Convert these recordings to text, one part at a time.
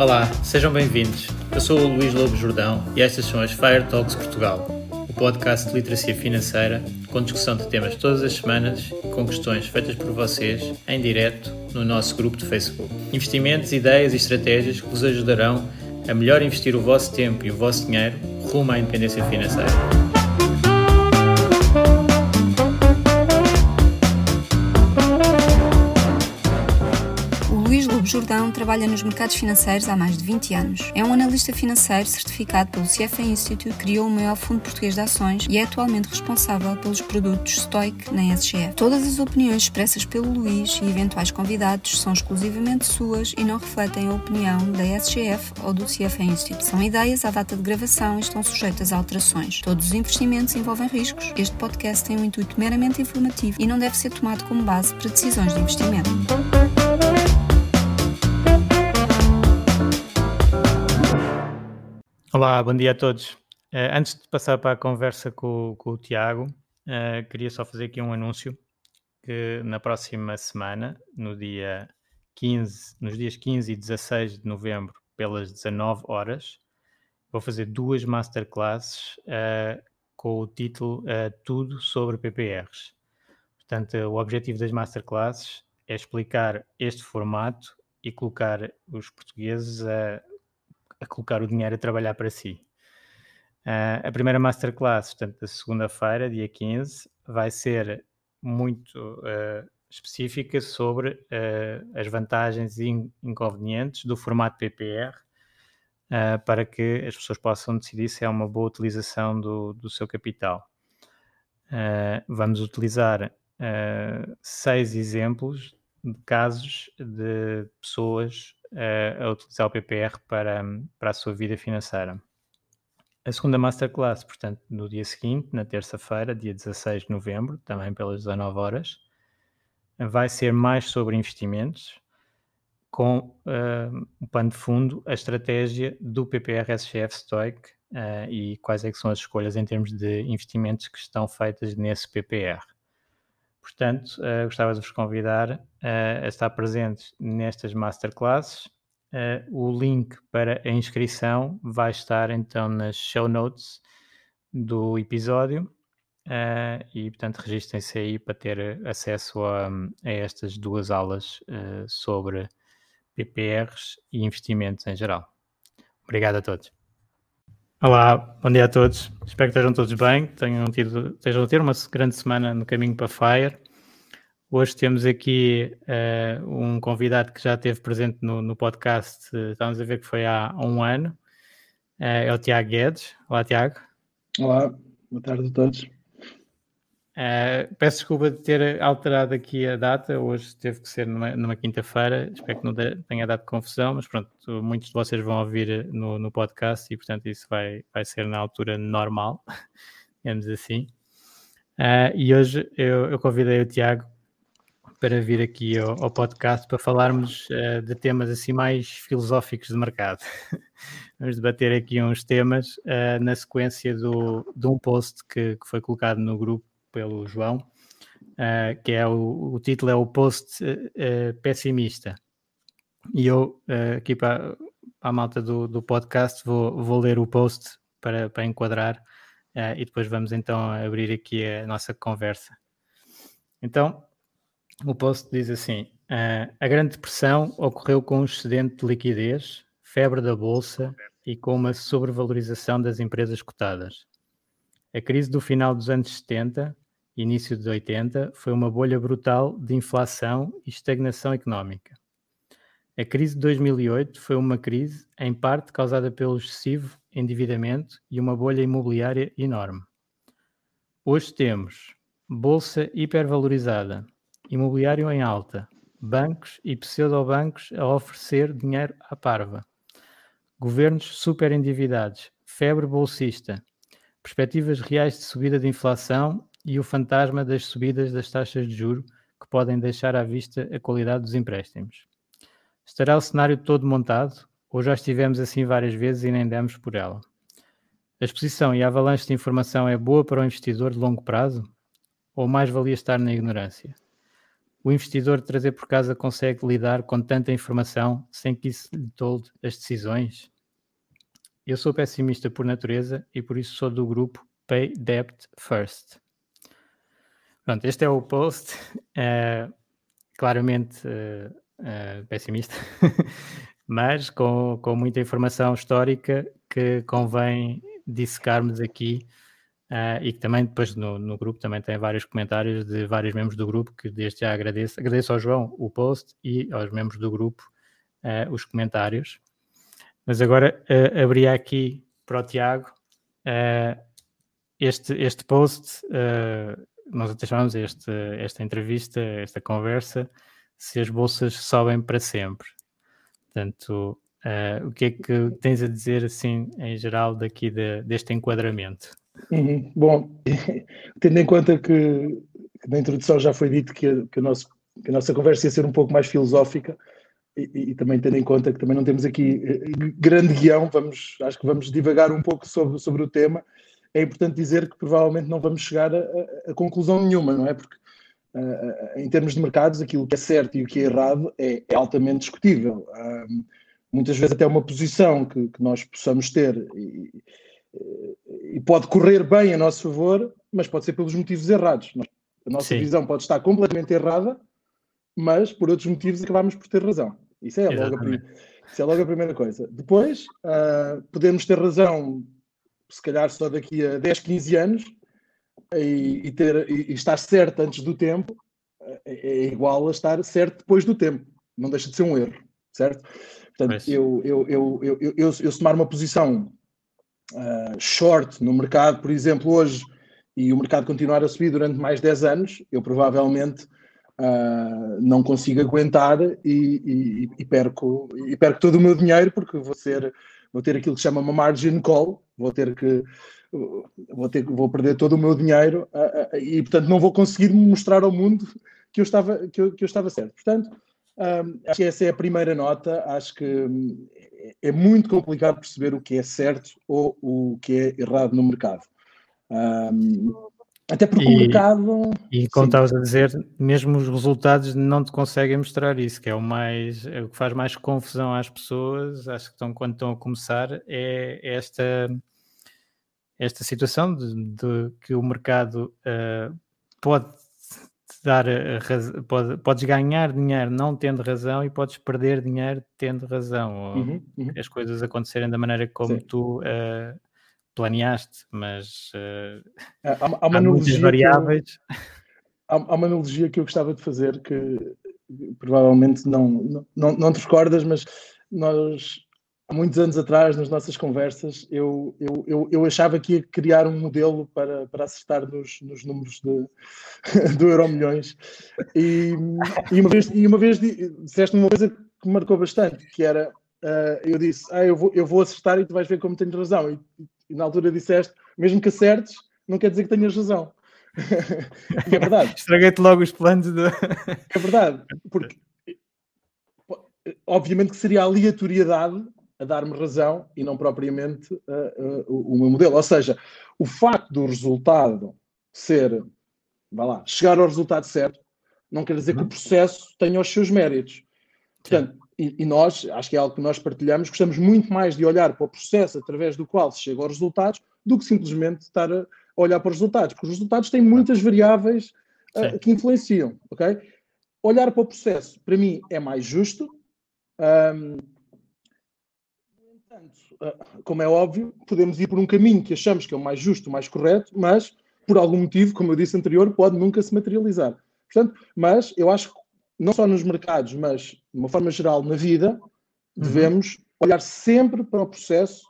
Olá, sejam bem-vindos. Eu sou o Luís Lobo Jordão e estas são as Fire Talks Portugal, o podcast de literacia financeira com discussão de temas todas as semanas e com questões feitas por vocês em direto no nosso grupo de Facebook. Investimentos, ideias e estratégias que vos ajudarão a melhor investir o vosso tempo e o vosso dinheiro rumo à independência financeira. Jordão trabalha nos mercados financeiros há mais de 20 anos. É um analista financeiro certificado pelo CFA Institute, criou o maior fundo português de ações e é atualmente responsável pelos produtos Stoic na SGF. Todas as opiniões expressas pelo Luís e eventuais convidados são exclusivamente suas e não refletem a opinião da SGF ou do CFA Institute. São ideias à data de gravação e estão sujeitas a alterações. Todos os investimentos envolvem riscos. Este podcast tem um intuito meramente informativo e não deve ser tomado como base para decisões de investimento. Olá, bom dia a todos. Uh, antes de passar para a conversa com, com o Tiago, uh, queria só fazer aqui um anúncio que na próxima semana, no dia 15, nos dias 15 e 16 de novembro, pelas 19 horas, vou fazer duas masterclasses uh, com o título Tudo sobre PPRs. Portanto, o objetivo das masterclasses é explicar este formato e colocar os portugueses a a colocar o dinheiro a trabalhar para si. Uh, a primeira masterclass, portanto, da segunda-feira, dia 15, vai ser muito uh, específica sobre uh, as vantagens e inconvenientes do formato PPR para que as pessoas possam decidir se é uma boa utilização do, do seu capital. vamos utilizar seis exemplos de casos de pessoas a, a utilizar o PPR para, para a sua vida financeira. A segunda masterclass, portanto, no dia seguinte, na terça-feira, dia 16 de novembro, também pelas 19 horas, vai ser mais sobre investimentos, com uh, o pano de fundo a estratégia do PPR SGF Stoic uh, e quais é são as escolhas em termos de investimentos que estão feitas nesse PPR. Portanto, uh, gostava de vos convidar uh, a estar presentes nestas masterclasses. Uh, o link para a inscrição vai estar então nas show notes do episódio e, portanto, registrem-se aí para ter acesso a, a estas duas aulas sobre PPRs e investimentos em geral. Obrigado a todos. Olá, bom dia a todos. Espero que estejam todos bem, tenham tido, estejam a ter uma grande semana no caminho para Fire. Hoje temos aqui uh, um convidado que já esteve presente no, no podcast, uh, estamos a ver que foi há um ano, uh, é o Tiago Guedes. Olá, Tiago. Olá, boa tarde a todos. Uh, peço desculpa de ter alterado aqui a data, hoje teve que ser numa, numa quinta-feira, espero que não tenha dado confusão, mas pronto, muitos de vocês vão ouvir no, no podcast e portanto isso vai, vai ser na altura normal, digamos assim. Uh, e hoje eu, eu, convidei o Tiago para vir aqui ao, ao podcast para falarmos uh, de temas assim mais filosóficos de mercado. Vamos debater aqui uns temas na sequência do, de um post que, que foi colocado no grupo pelo João, uh, que é o, o, título é o post uh, pessimista. E eu, aqui para, a malta do, do podcast, vou, vou ler o post para, para enquadrar e depois vamos então abrir aqui a nossa conversa. Então, o post diz assim: a Grande Depressão ocorreu com um excedente de liquidez, febre da bolsa e com uma sobrevalorização das empresas cotadas. A crise do final dos anos 70 início dos 80 foi uma bolha brutal de inflação e estagnação económica. A crise de 2008 foi uma crise, em parte, causada pelo excessivo endividamento e uma bolha imobiliária enorme. Hoje temos bolsa hipervalorizada, imobiliário em alta, bancos e pseudobancos a oferecer dinheiro à parva, governos superendividados, febre bolsista, perspectivas reais de subida de inflação e o fantasma das subidas das taxas de juro que podem deixar à vista a qualidade dos empréstimos. Estará o cenário todo montado ou já estivemos assim várias vezes e nem demos por ela? A exposição e a avalanche de informação é boa para o investidor de longo prazo? Ou mais valia estar na ignorância? o investidor trazer por casa consegue lidar com tanta informação sem que isso lhe tolde as decisões? Eu sou pessimista por natureza e por isso sou do grupo Pay Debt First. Pronto, este é o post, uh, claramente uh, uh, pessimista, mas com, com muita informação histórica que convém dissecarmos aqui Uh, e que também depois no, no, grupo também tem vários comentários de vários membros do grupo que desde já agradeço. Agradeço ao João o post e aos membros do grupo uh, os comentários. Mas agora uh, abri aqui para o Tiago este, este post, nós até chamamos este, esta entrevista, esta conversa, se as bolsas sobem para sempre. Portanto, o que é que tens a dizer assim em geral daqui de, deste enquadramento? Uhum. Bom, tendo em conta que, que, na introdução já foi dito que, que, nosso, que, a nossa conversa ia ser um pouco mais filosófica e, e, também tendo em conta que também não temos aqui eh, grande guião, vamos, acho que vamos divagar um pouco sobre, sobre o tema, é importante dizer que provavelmente não vamos chegar a, a, conclusão nenhuma, não é? Porque uh, em termos de mercados, aquilo que é certo e o que é errado é, é altamente discutível. Muitas vezes até uma posição que, que nós possamos ter e, e pode correr bem a nosso favor, mas pode ser pelos motivos errados. A nossa Sim. visão pode estar completamente errada, mas por outros motivos acabamos por ter razão. Isso é, logo a, isso é logo a primeira coisa. Depois, uh, podemos ter razão, se calhar só daqui a 10, 15 anos, e, e ter, e, e estar certo antes do tempo é, é, igual a estar certo depois do tempo. Não deixa de ser um erro, certo? Portanto, eu, eu, eu, eu, eu, eu, eu, se tomar uma posição uh, short no mercado, por exemplo, hoje, e o mercado continuar a subir durante mais 10 anos, eu provavelmente uh, não consigo aguentar e, e, e, perco, e perco todo o meu dinheiro porque vou ter, vou ter aquilo que se chama uma margin call, vou ter que vou, ter, vou perder todo o meu dinheiro uh, e portanto não vou conseguir mostrar ao mundo que eu estava, que eu, que eu estava certo. Portanto, um, acho que essa é a primeira nota. Acho que hum, é muito complicado perceber o que é certo ou o que é errado no mercado. Um, até porque e, o mercado. E como estavas a dizer, mesmo os resultados não te conseguem mostrar isso, que é o mais é o que faz mais confusão às pessoas, acho que estão, quando estão a começar, é esta, esta situação de, de que o mercado uh, pode dar razão, pode, podes ganhar dinheiro não tendo razão e podes perder dinheiro tendo razão. Uhum, uhum. As coisas acontecerem da maneira como Sim. tu uh, planeaste, mas uh, há, há, uma há muitas variáveis. Eu, há, há, uma analogia que eu gostava de fazer que provavelmente não, não, não te recordas, mas nós há muitos anos atrás, nas nossas conversas, eu, eu, eu, eu, achava que ia criar um modelo para, para acertar nos, nos números de, do Euro Milhões. E, e, uma vez, e uma vez disseste uma coisa que me marcou bastante, que era, uh, eu disse, ah, eu vou, eu vou acertar e tu vais ver como tenho razão. E, e na altura disseste, mesmo que acertes, não quer dizer que tenhas razão. e é verdade. Estraguei-te logo os planos. De... é verdade, porque obviamente que seria a aleatoriedade a dar-me razão e não propriamente uh, uh, o, o meu modelo. Ou seja, o facto do resultado ser, vá lá, chegar ao resultado certo, não quer dizer que o uhum. processo tenha os seus méritos. Portanto, e, e, nós, acho que é algo que nós partilhamos, gostamos muito mais de olhar para o processo através do qual se chega aos resultados do que simplesmente estar a olhar para os resultados, porque os resultados têm muitas variáveis uh, que influenciam, ok? Olhar para o processo, para mim, é mais justo. Um, ah, como é óbvio, podemos ir por um caminho que achamos que é o mais justo, o mais correto, mas por algum motivo, como eu disse anterior, pode nunca se materializar. Portanto, mas eu acho que não só nos mercados, mas de uma forma geral na vida, uhum. devemos uhum. olhar sempre para o processo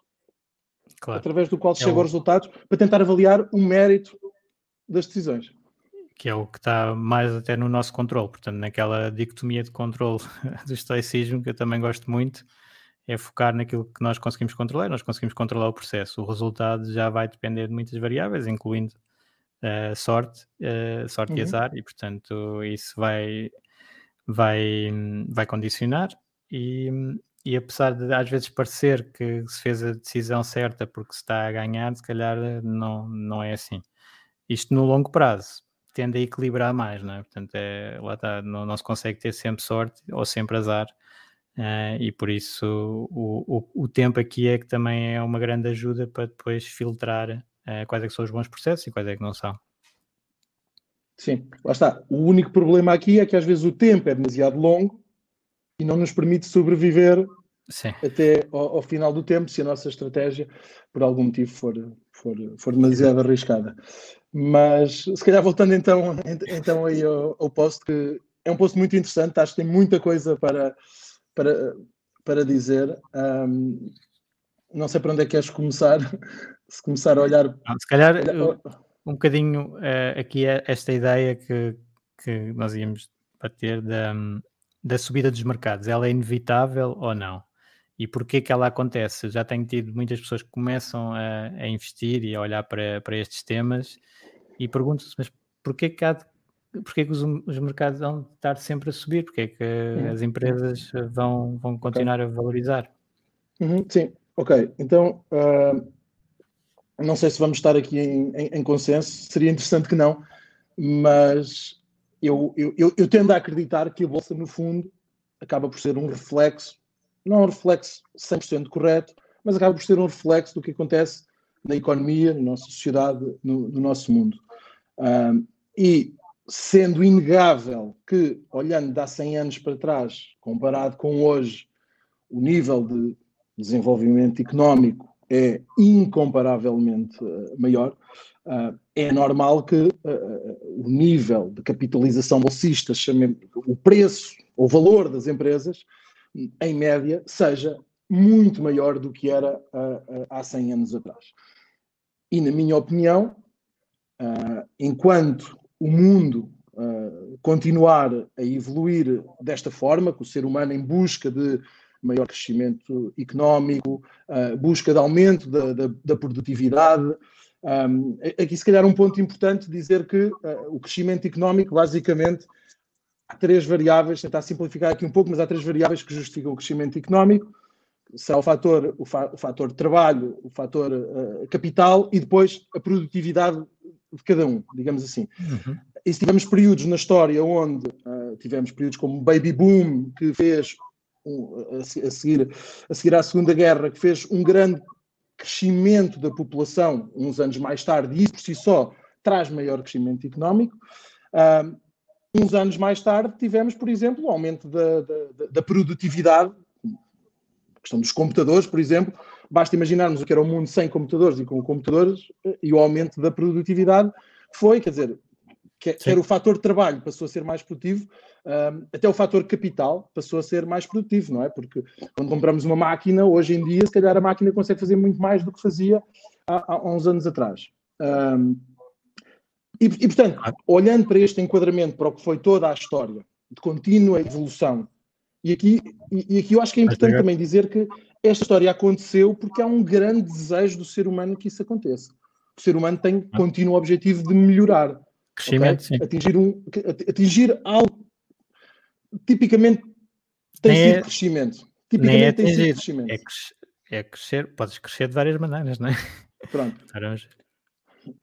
claro. através do qual se é chega o... aos resultados para tentar avaliar o mérito das decisões. Que é o que está mais até no nosso controle, portanto, naquela dicotomia de controle do estoicismo, que eu também gosto muito, é focar naquilo que nós conseguimos controlar, nós conseguimos controlar o processo. O resultado já vai depender de muitas variáveis, incluindo uh, sorte, uh, sorte uhum. e azar, e portanto isso vai, vai, vai condicionar. E, e apesar de às vezes parecer que se fez a decisão certa porque se está a ganhar, se calhar não, não é assim. Isto no longo prazo. tende a equilibrar mais, não é? Portanto, é, lá está, não, não se consegue ter sempre sorte ou sempre azar. Uh, e por isso o, o, o, tempo aqui é que também é uma grande ajuda para depois filtrar uh, quais é que são os bons processos e quais é que não são. Sim, lá está. O único problema aqui é que às vezes o tempo é demasiado longo e não nos permite sobreviver Sim. até ao, ao, final do tempo se a nossa estratégia, por algum motivo, for, for, for demasiado arriscada. Mas se calhar voltando então, então aí ao, ao post, que é um post muito interessante, acho que tem muita coisa para, para, para dizer. Um, não sei para onde é que queres começar. Se começar a olhar. se calhar eu, um bocadinho uh, aqui é esta ideia que, que nós íamos bater da, da subida dos mercados. Ela é inevitável ou não? E porquê que ela acontece? Já tenho tido muitas pessoas que começam a, a investir e a olhar para, para estes temas e perguntam-se, mas porquê que há de porque é que os, os, mercados vão estar sempre a subir? Porque é que uhum. as empresas vão, vão continuar okay. a valorizar? Uhum, sim, ok. Então, uh, não sei se vamos estar aqui em, em, em, consenso, seria interessante que não, mas eu, eu, eu, eu tendo a acreditar que a Bolsa, no fundo, acaba por ser um reflexo, não um reflexo 100% correto, mas acaba por ser um reflexo do que acontece na economia, na nossa sociedade, no, no nosso mundo. Uh, e sendo inegável que, olhando de há 100 anos para trás, comparado com hoje, o nível de desenvolvimento económico é incomparavelmente uh, maior, uh, é normal que uh, o nível de capitalização bolsista, o preço, o valor das empresas, em média, seja muito maior do que era há 100 anos atrás. E, na minha opinião, enquanto o mundo continuar a evoluir desta forma, com o ser humano em busca de maior crescimento económico, uh, busca de aumento da, da, da produtividade. Um, aqui, se calhar, um ponto importante dizer que uh, o crescimento económico, basicamente, há três variáveis, tentar simplificar aqui um pouco, mas há três variáveis que justificam o crescimento económico. Será o fator, o, fa o fator trabalho, o fator uh, capital e depois a produtividade de cada um, digamos assim. Uhum. E se tivemos períodos na história onde uh, tivemos períodos como o Baby Boom, que fez, um, a, a, seguir, a seguir à Segunda Guerra, que fez um grande crescimento da população uns anos mais tarde, e isso por si só traz maior crescimento económico. Uns anos mais tarde tivemos, por exemplo, o aumento da, da, da produtividade, a questão dos computadores, por exemplo, Basta imaginarmos o que era o mundo sem computadores e com computadores eh, e o aumento da produtividade foi, quer dizer, quer, quer o fator de trabalho passou a ser mais produtivo, um, até o fator capital passou a ser mais produtivo, não é? Porque quando compramos uma máquina, hoje em dia, se calhar a máquina consegue fazer muito mais do que fazia há, há uns anos atrás. Um, e, e, portanto, olhando para este enquadramento, para o que foi toda a história de contínua evolução, e aqui, e, e aqui eu acho que é importante também dizer que esta história aconteceu porque há um grande desejo do ser humano que isso aconteça. O ser humano tem contínuo objetivo de melhorar. Crescimento, okay? Atingir, um, atingir algo. Tipicamente tem sido é, crescimento. Tipicamente é tem sido crescimento. É, é crescer, podes crescer de várias maneiras, não é? Pronto.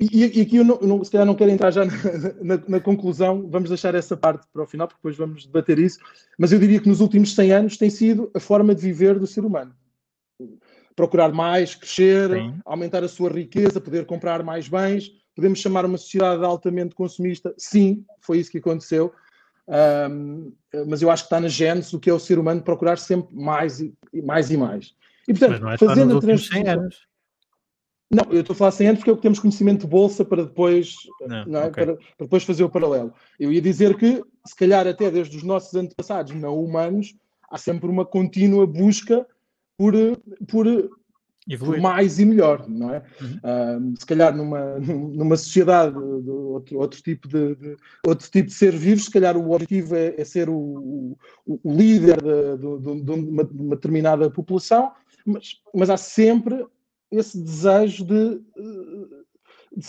E, e, aqui eu, não, não, se calhar não quero entrar já na, na, na, conclusão, vamos deixar essa parte para o final, porque depois vamos debater isso. Mas eu diria que nos últimos 100 anos tem sido a forma de viver do ser humano procurar mais, crescer, Sim. aumentar a sua riqueza, poder comprar mais bens. Podemos chamar uma sociedade altamente consumista? Sim, foi isso que aconteceu. Um, mas eu acho que está na gênese do que é o ser humano procurar sempre mais e mais. E mais. E, portanto, é fazendo a transição. Não, eu estou a falar 100 anos porque é o que temos conhecimento de bolsa para depois, não, não é? okay. para, para, depois fazer o paralelo. Eu ia dizer que, se calhar, até desde os nossos antepassados não humanos, há sempre uma contínua busca por, por, por mais e melhor, não é? Uhum. Uh, se calhar numa, numa sociedade de outro, outro, tipo de, de, outro tipo de ser vivo, se calhar o objetivo é, é ser o, o, o líder de, de, de, uma, determinada população, mas, mas há sempre esse desejo de, de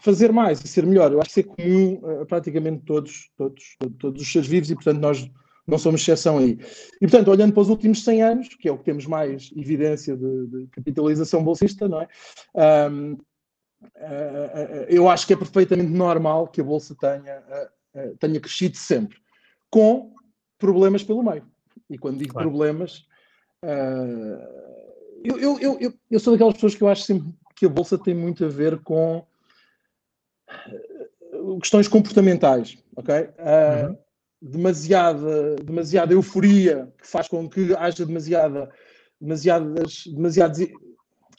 fazer mais e ser melhor. Eu acho que isso é comum a praticamente todos, todos, todos os seres vivos e, portanto, nós não somos exceção aí. E, portanto, olhando para os últimos 100 anos, que é o que temos mais evidência de, de capitalização bolsista, não é? Um, uh, eu acho que é perfeitamente normal que a Bolsa tenha, uh, tenha crescido sempre, com problemas pelo meio. E quando digo claro. problemas, eu, eu, eu, eu, sou daquelas pessoas que eu acho sempre que a Bolsa tem muito a ver com questões comportamentais, ok? Uhum. Demasiada, demasiada euforia que faz com que haja demasiada, demasiadas, demasiados,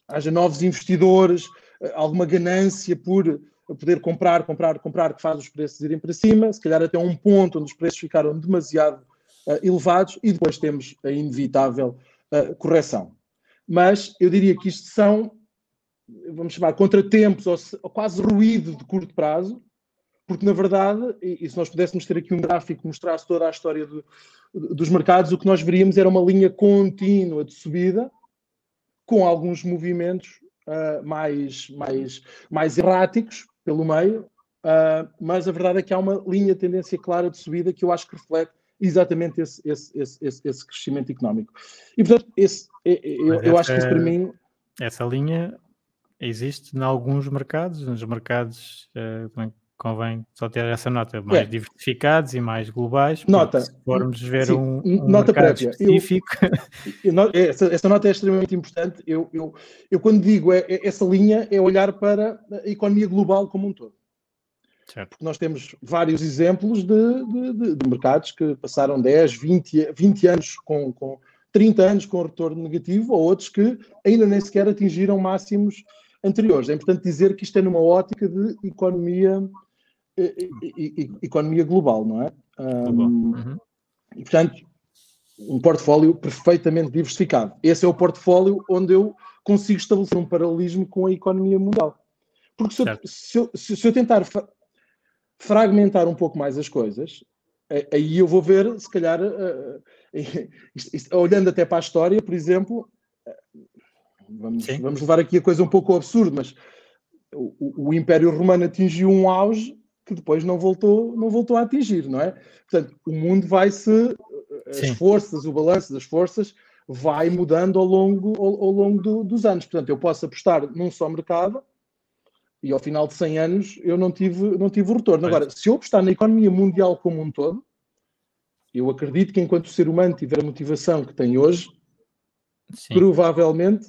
haja novos investidores, alguma ganância por poder comprar, comprar, comprar, que faz os preços irem para cima, se calhar até um ponto onde os preços ficaram demasiado uh, elevados e depois temos a inevitável uh, correção. Mas eu diria que isto são, vamos chamar, contratempos ou, ou quase ruído de curto prazo, porque na verdade, e, se nós pudéssemos ter aqui um gráfico que mostrasse toda a história do, dos mercados, o que nós veríamos era uma linha contínua de subida, com alguns movimentos uh, mais, mais, mais erráticos pelo meio, uh, mas a verdade é que há uma linha de tendência clara de subida que eu acho que reflete exatamente esse, esse, esse, esse crescimento económico. E portanto, esse, eu, eu acho que isso para mim. Essa linha existe em alguns mercados, nos mercados uh, convém só ter essa nota, mais é. diversificados e mais globais. Nota. Se formos ver Sim, um, um nota prévia. específico. Eu, eu, essa, essa, nota é extremamente importante. Eu, eu, eu quando digo é, é, essa linha, é olhar para a economia global como um todo. Certo. Porque nós temos vários exemplos de, de, de, de, mercados que passaram 10, 20, 20 anos com, com 30 anos com retorno negativo, ou outros que ainda nem sequer atingiram máximos anteriores. É importante dizer que isto é numa ótica de economia, economia global, não é? Um, uhum. E, portanto, um portfólio perfeitamente diversificado. Esse é o portfólio onde eu consigo estabelecer um paralelismo com a economia mundial. Porque se eu, se eu, se eu tentar fragmentar um pouco mais as coisas, aí eu vou ver, se calhar, uh, isto, isto, olhando até para a história, por exemplo, vamos, vamos levar aqui a coisa um pouco ao absurdo, mas o, o, Império Romano atingiu um auge que depois não voltou, não voltou a atingir, não é? Portanto, o mundo vai-se, as Sim. forças, o balanço das forças vai mudando ao longo, ao, ao longo do, dos anos. Portanto, eu posso apostar num só mercado e ao final de 100 anos eu não tive, não tive o retorno. Agora, se eu apostar na economia mundial como um todo, eu acredito que enquanto o ser humano tiver a motivação que tem hoje, Sim. provavelmente.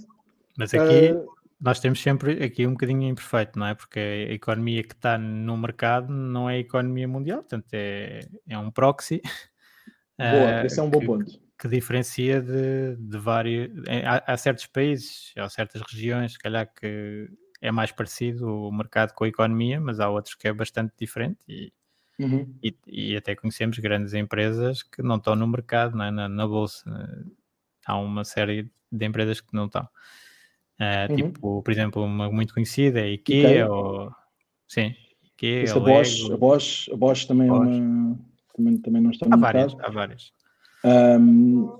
Mas aqui uh, nós temos sempre aqui um bocadinho imperfeito, não é? Porque a economia que está no mercado não é a economia mundial, portanto é, é um proxy. Boa, uh, esse é um bom que, ponto. Que diferencia de, de vários. Há, há certos países, há certas regiões, se calhar que é mais parecido o mercado com a economia, mas há outros que é bastante diferente e, uhum. e, e, até conhecemos grandes empresas que não estão no mercado, não é? na, na, bolsa. Há uma série de empresas que não estão. Uh, uhum. Tipo, por exemplo, uma muito conhecida é a IKEA, IKEA. ou... Sim, IKEA, a, Bosch, a, Bosch, a Bosch também Bosch. é uma... Também, também não está há. Várias, há várias. Um,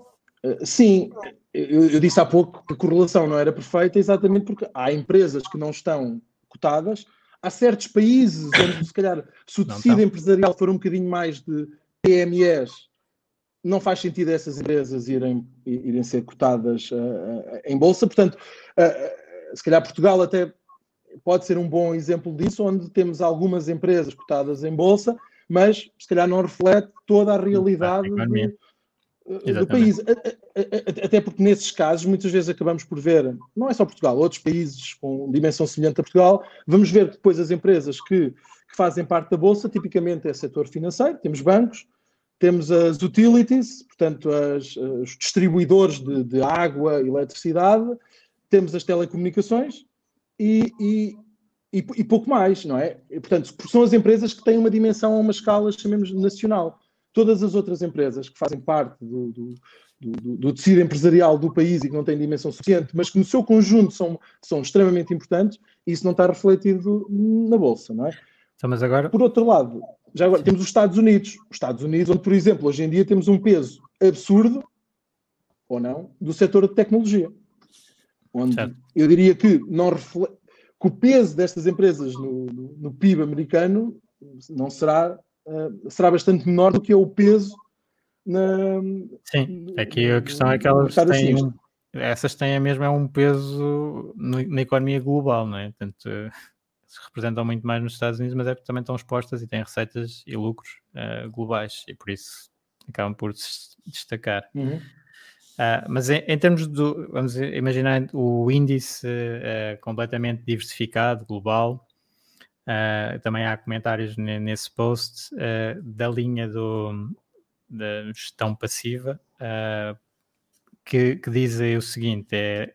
eh, sim, eu, eu, disse há pouco que a correlação não era perfeita, exatamente porque há empresas que não estão cotadas, há certos países onde, se calhar, se o tecido empresarial for um bocadinho mais de PMEs, não faz sentido essas empresas irem, irem ser cotadas uh, em bolsa. Portanto, uh, se calhar Portugal até pode ser um bom exemplo disso, onde temos algumas empresas cotadas em bolsa, mas se calhar não reflete toda a realidade do, do país. Até porque nesses casos, muitas vezes acabamos por ver, não é só Portugal, outros países com dimensão semelhante a Portugal, vamos ver depois as empresas que, que fazem parte da Bolsa, tipicamente é setor financeiro, temos bancos, temos as utilities, portanto, as, os distribuidores de, de, água e eletricidade, temos as telecomunicações e, e, e, e pouco mais, não é? E, portanto, são as empresas que têm uma dimensão a uma escala, chamemos nacional todas as outras empresas que fazem parte do, do, do, do, tecido empresarial do país e que não têm dimensão suficiente, mas que no seu conjunto são, são extremamente importantes, isso não está refletido na Bolsa, não é? Então, mas agora... Por outro lado, já agora temos os Estados Unidos. Os Estados Unidos, onde, por exemplo, hoje em dia temos um peso absurdo, ou não, do setor de tecnologia. Onde certo. eu diria que, não reflete, que o peso destas empresas no, no, no PIB americano não será uh, será bastante menor do que é o peso na. Sim, aqui a questão é que elas têm um, essas têm mesmo é um peso no, na economia global, não é? Portanto, se representam muito mais nos Estados Unidos, mas é porque também estão expostas e têm receitas e lucros uh, globais e por isso acabam por se destacar. Uhum. Uh, mas em, em, termos do, vamos imaginar o índice uh, completamente diversificado, global, uh, também há comentários nesse post da linha do, da gestão passiva que, que dizem o seguinte: é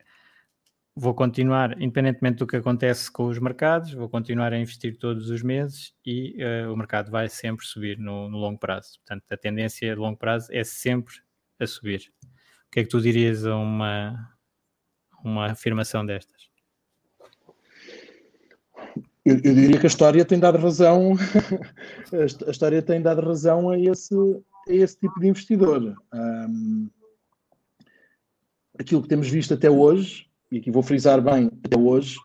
vou continuar, independentemente do que acontece com os mercados, vou continuar a investir todos os meses e uh, o mercado vai sempre subir no, no, longo prazo. Portanto, a tendência de longo prazo é sempre a subir. O que é que tu dirias a uma, uma afirmação destas? Eu, eu, diria que a história tem dado razão, a história tem dado razão a esse, a esse tipo de investidor. Um, aquilo que temos visto até hoje e aqui vou frisar bem até hoje,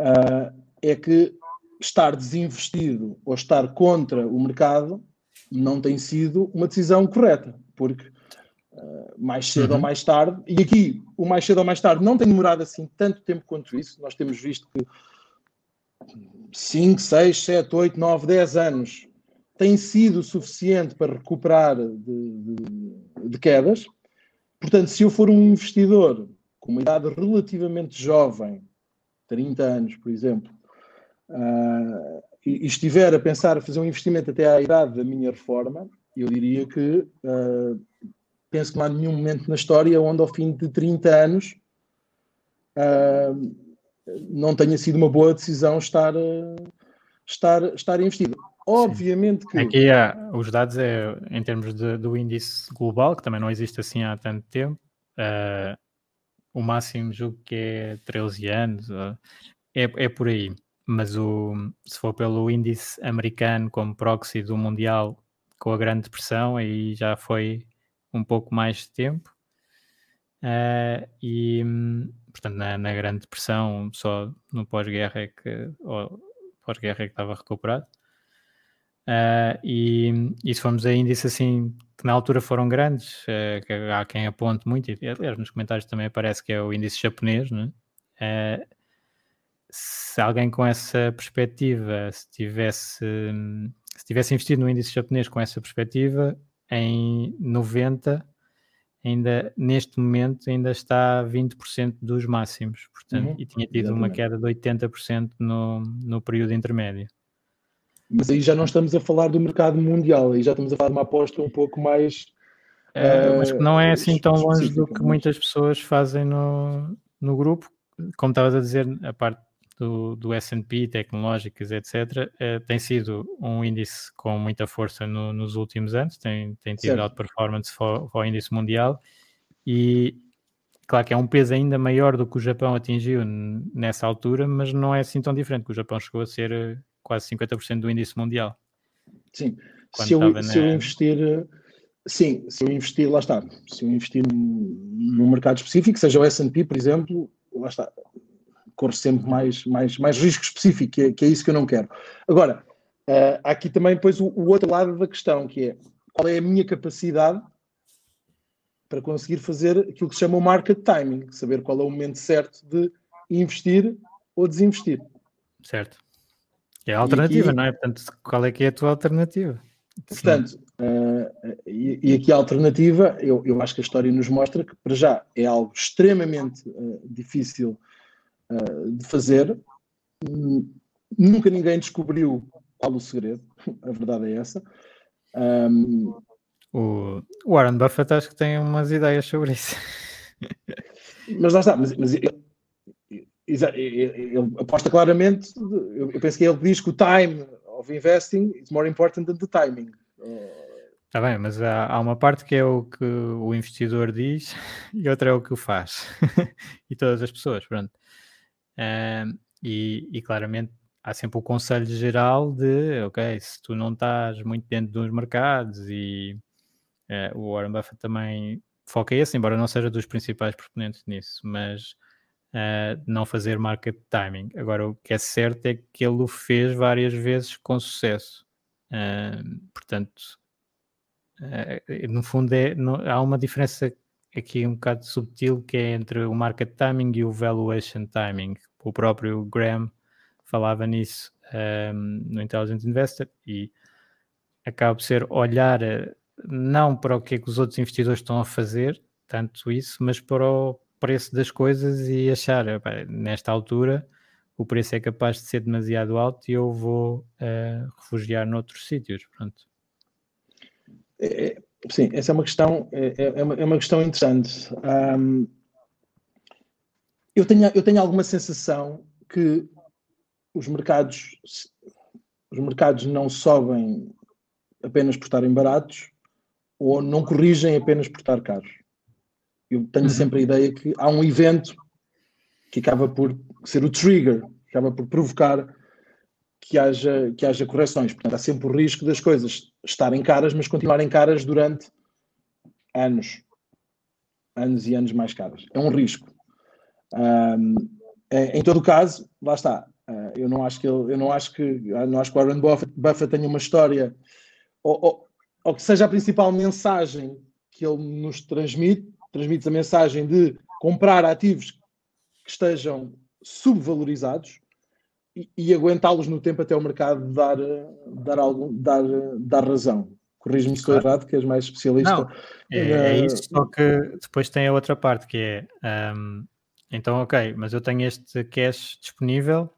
uh, é que estar desinvestido ou estar contra o mercado não tem sido uma decisão correta, porque uh, mais cedo uhum. ou mais tarde, e aqui o mais cedo ou mais tarde não tem demorado assim tanto tempo quanto isso, nós temos visto que 5, 6, 7, 8, 9, 10 anos tem sido suficiente para recuperar de, de, de quedas. Portanto, se eu for um investidor com uma idade relativamente jovem, 30 anos, por exemplo, uh, e, e, estiver a pensar a fazer um investimento até à idade da minha reforma, eu diria que uh, penso que não há nenhum momento na história onde ao fim de 30 anos uh, não tenha sido uma boa decisão estar, estar, estar investido. Obviamente que. Aqui há os dados é em termos de, do índice global, que também não existe assim há tanto tempo. Uh, o máximo julgo que é 13 anos, é, é por aí. Mas o, se for pelo índice americano como proxy do Mundial com a Grande Depressão, aí já foi um pouco mais de tempo. Uh, e, portanto, na, na, Grande Depressão, só no pós-guerra é que, pós-guerra é que estava recuperado. Uh, e, e se formos a índice assim que na altura foram grandes, uh, que há quem aponte muito, e aliás nos comentários também aparece que é o índice japonês, né? Uh, se alguém com essa perspectiva, se tivesse, se tivesse investido no índice japonês com essa perspectiva, em 90, ainda neste momento ainda está a 20% dos máximos, portanto, uhum, e tinha tido exatamente. uma queda de 80% no, no período intermédio. Mas aí já não estamos a falar do mercado mundial, aí já estamos a falar de uma aposta um pouco mais. Uh, mas que não é assim tão longe do que muitas pessoas fazem no, no grupo. Como estavas a dizer, a parte do, do SP, tecnológicas, etc., uh, tem sido um índice com muita força no, nos últimos anos, tem, tem tido alta performance para, para o índice mundial e, claro que é um peso ainda maior do que o Japão atingiu nessa altura, mas não é assim tão diferente, que o Japão chegou a ser quase 50% do índice mundial. Sim, se eu, na... se eu, investir, sim, se eu investir, lá está, se eu investir num mercado específico, seja o S&P, por exemplo, lá está, corre sempre mais, mais, mais risco específico, que é, que é isso que eu não quero. Agora, uh, há aqui também depois o, o outro lado da questão, que é qual é a minha capacidade para conseguir fazer aquilo que se chama o market timing, saber qual é o momento certo de investir ou desinvestir. Certo. É a alternativa, e, não é? Portanto, qual é que é a tua alternativa? Portanto, uh, e, e, aqui a alternativa, eu, eu acho que a história nos mostra que, para já, é algo extremamente uh, difícil uh, de fazer. Nunca ninguém descobriu qual o segredo, a verdade é essa. Um, o Warren Buffett acho que tem umas ideias sobre isso. Mas lá está, mas, mas ele aposta claramente, eu penso que ele diz que o time of investing is more important than the timing. Está bem, mas há, há, uma parte que é o que o investidor diz e outra é o que o faz. e todas as pessoas, pronto. E, e, claramente há sempre o conselho geral de, ok, se tu não estás muito dentro dos mercados e uh, o Warren Buffett também foca esse, embora não seja dos principais proponentes nisso, mas uh, não fazer market timing. Agora, o que é certo é que ele o fez várias vezes com sucesso. Uh, portanto, uh, no fundo, é, não, há uma diferença aqui um bocado subtil que é entre o market timing e o valuation timing. O próprio Graham falava nisso um, no Intelligent Investor e acaba por ser olhar não para o que é que os outros investidores estão a fazer, tanto isso, mas para o preço das coisas e achar, nesta altura, o preço é capaz de ser demasiado alto e eu vou uh, refugiar noutros sítios. Pronto. É, é, sim, essa é uma questão, é, é, é, uma, é uma, questão interessante. Um, eu, tenho, eu tenho alguma sensação que os mercados, os mercados não sobem apenas por estarem baratos ou não corrigem apenas por estar caros. Eu tenho uhum. sempre a ideia que há um evento que acaba por ser o trigger, acaba por provocar que haja, que haja correções. Portanto, há sempre o risco das coisas estarem caras, mas continuarem caras durante anos. Anos e anos mais caras. É um risco. Um, em todo o caso, lá está. Uh, eu não acho que ele, eu não acho que, não acho que o Warren Buffett, Buffett tenha uma história ou, ou, ou, que seja a principal mensagem que ele nos transmite, transmite a mensagem de comprar ativos que estejam subvalorizados e, e aguentá-los no tempo até o mercado dar, dar, algum, dar, dar razão. Corrijo-me se estou claro. errado, que és mais especialista. Não, é, é, isso, só que depois tem a outra parte que é um, então, ok, mas eu tenho este cash disponível